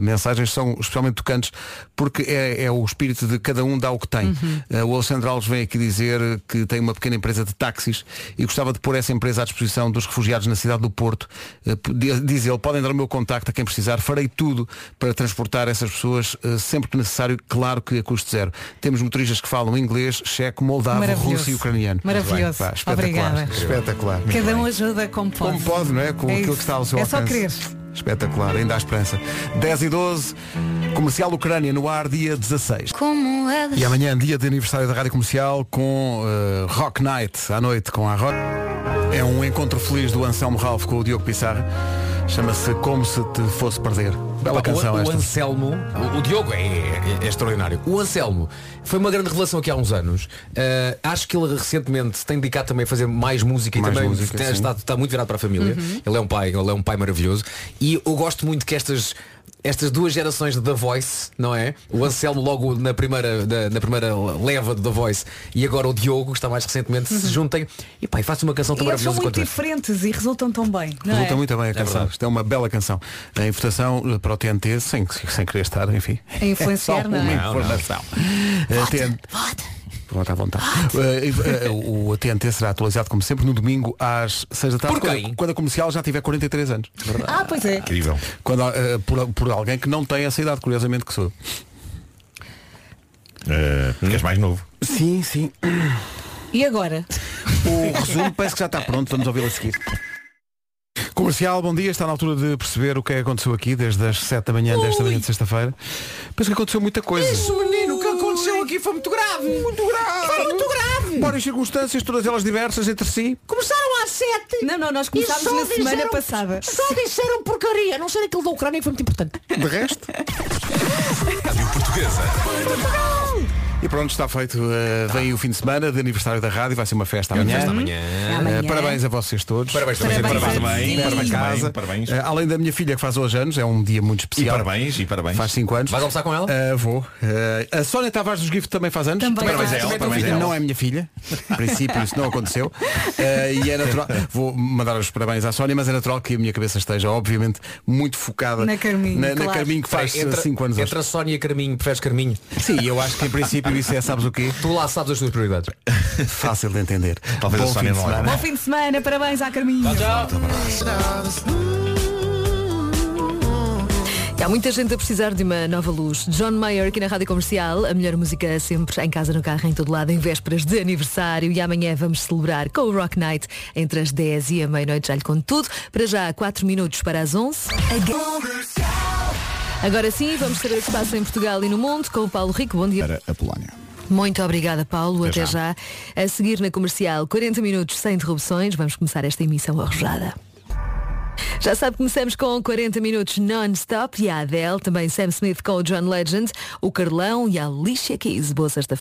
mensagens são especialmente tocantes porque é, é o espírito de cada um dá o que tem. Eh, o Alexandre Alves vem aqui dizer que tem uma pequena empresa de táxis e gostava de pôr essa empresa à disposição dos refugiados na cidade do Porto. Eh, diz ele, podem dar o meu contacto a quem precisar, farei tudo para transportar essas pessoas eh, sempre que necessário, claro que a custo zero. Temos motoristas que falam inglês, checo, moldavo, russo e ucraniano. Maravilhoso. Pá, espetacular. Obrigada. Espetacular. Cada um ajuda como pode. Como pode, não é? Com É aquilo isso. que está ao seu É só alcance. querer. Espetacular, ainda há esperança. 10 e 12, Comercial Ucrânia no ar, dia 16. Como elas. E amanhã, dia de aniversário da Rádio Comercial, com eh, Rock Night, à noite, com a Rock. É um encontro feliz do Anselmo Ralph com o Diogo Pissarra. Chama-se Como Se Te Fosse Perder. Bela canção o, o. Anselmo, o, o Diogo é, é- é extraordinário. O Anselmo foi uma grande revelação aqui há uns anos. Uh, acho que ele recentemente se tem dedicado também a fazer mais música Mais e também música, tem- está, está muito virado para a família. Ele é um pai, ele é um pai maravilhoso. E eu gosto muito que estas estas duas gerações de The Voice, não é? O Anselmo logo na primeira, da- na primeira leva de The Voice e agora o Diogo, que está mais recentemente, se juntem e pá, e uma canção tão E eles são maravilhosa muito diferentes e resultam tão bem. Não Resulta é? muito bem a canção. verdade. Isto é uma bela canção. Em votação eh, para o TNT, sem, sem querer estar, enfim. A influenciar, É só não é? uma Não, não. informação. Eh, TN Vota à vontade. Eh, eh, o o TNT será atualizado, como sempre, no domingo às 6 da tarde, Por quem? quando, quando a comercial já tiver 43 anos. Ah, pois é. Incrível. Quando, eh, por, por alguém que não tem essa idade, curiosamente que sou. Uh, és mais novo. Sim, sim. E agora? O resumo parece que já está pronto, vamos ouvi-lo a seguir. Comercial, bom dia. Está na altura de perceber o que é que aconteceu aqui desde as 7 da manhã desta manhã de sexta-feira. Penso que aconteceu muita coisa. Isso, menino, o que aconteceu aqui foi muito grave. Muito grave. Foi muito grave. Várias circunstâncias, todas elas diversas entre si. Começaram às sete. Não, não, nós começámos na semana disseram- passada. Só disseram porcaria. Não sei daquilo da Ucrânia que foi muito importante. De resto. Rádio Portuguesa. E pronto, está feito. Uh, vem o fim de semana de aniversário da rádio, vai ser uma festa É uma amanhã. festa amanhã. Uh, Amanhã. parabéns a vocês todos. Parabéns também. Parabéns. Parabéns também, Sim. parabéns Casa. parabéns. Uh, além da minha filha que faz hoje anos, é um dia muito E especial. parabéns, e parabéns. Faz 5 anos. Vais almoçar com ela? Uh, vou. Uh, a Sónia Tavares dos Gift também faz anos. Também Parabéns faz. a ela, Também parabéns a não ela. é minha filha. A princípio isso não aconteceu. Uh, e é natural. Vou mandar os parabéns à Sónia, mas é natural que a minha cabeça esteja, obviamente, muito focada Na Carminho, na, na claro. Carminho que faz Espera aí, 5 anos hoje. Entre a Sónia e Carminho, preferes Carminho? Sim, eu acho que em princípio isso é, sabes o quê? Tu lá sabes as tuas prioridades. Fácil de entender. Talvez a Bom Sónia fim de não semana. Bom fim de semana, parabéns à Carminho. E Há muita gente a precisar de uma nova luz. John Mayer aqui na Rádio Comercial, a melhor música sempre em casa, no carro, em todo lado, em vésperas de aniversário. E amanhã vamos celebrar com o Rock Night entre as 10 e a meia-noite. Já lhe conto tudo. Para já, 4 minutos para as 11. Agora sim, vamos saber o que se passa em Portugal e no mundo com o Paulo Rico. Bom dia. Para a Polónia. Muito obrigada, Paulo. Até, já. A seguir na comercial, 40 minutos sem interrupções. Vamos começar esta emissão arrojada. Já sabe, começamos com 40 minutos non-stop e a Adele, também Sam Smith com o John Legend, o Carlão e a Alicia Keys. Boa sexta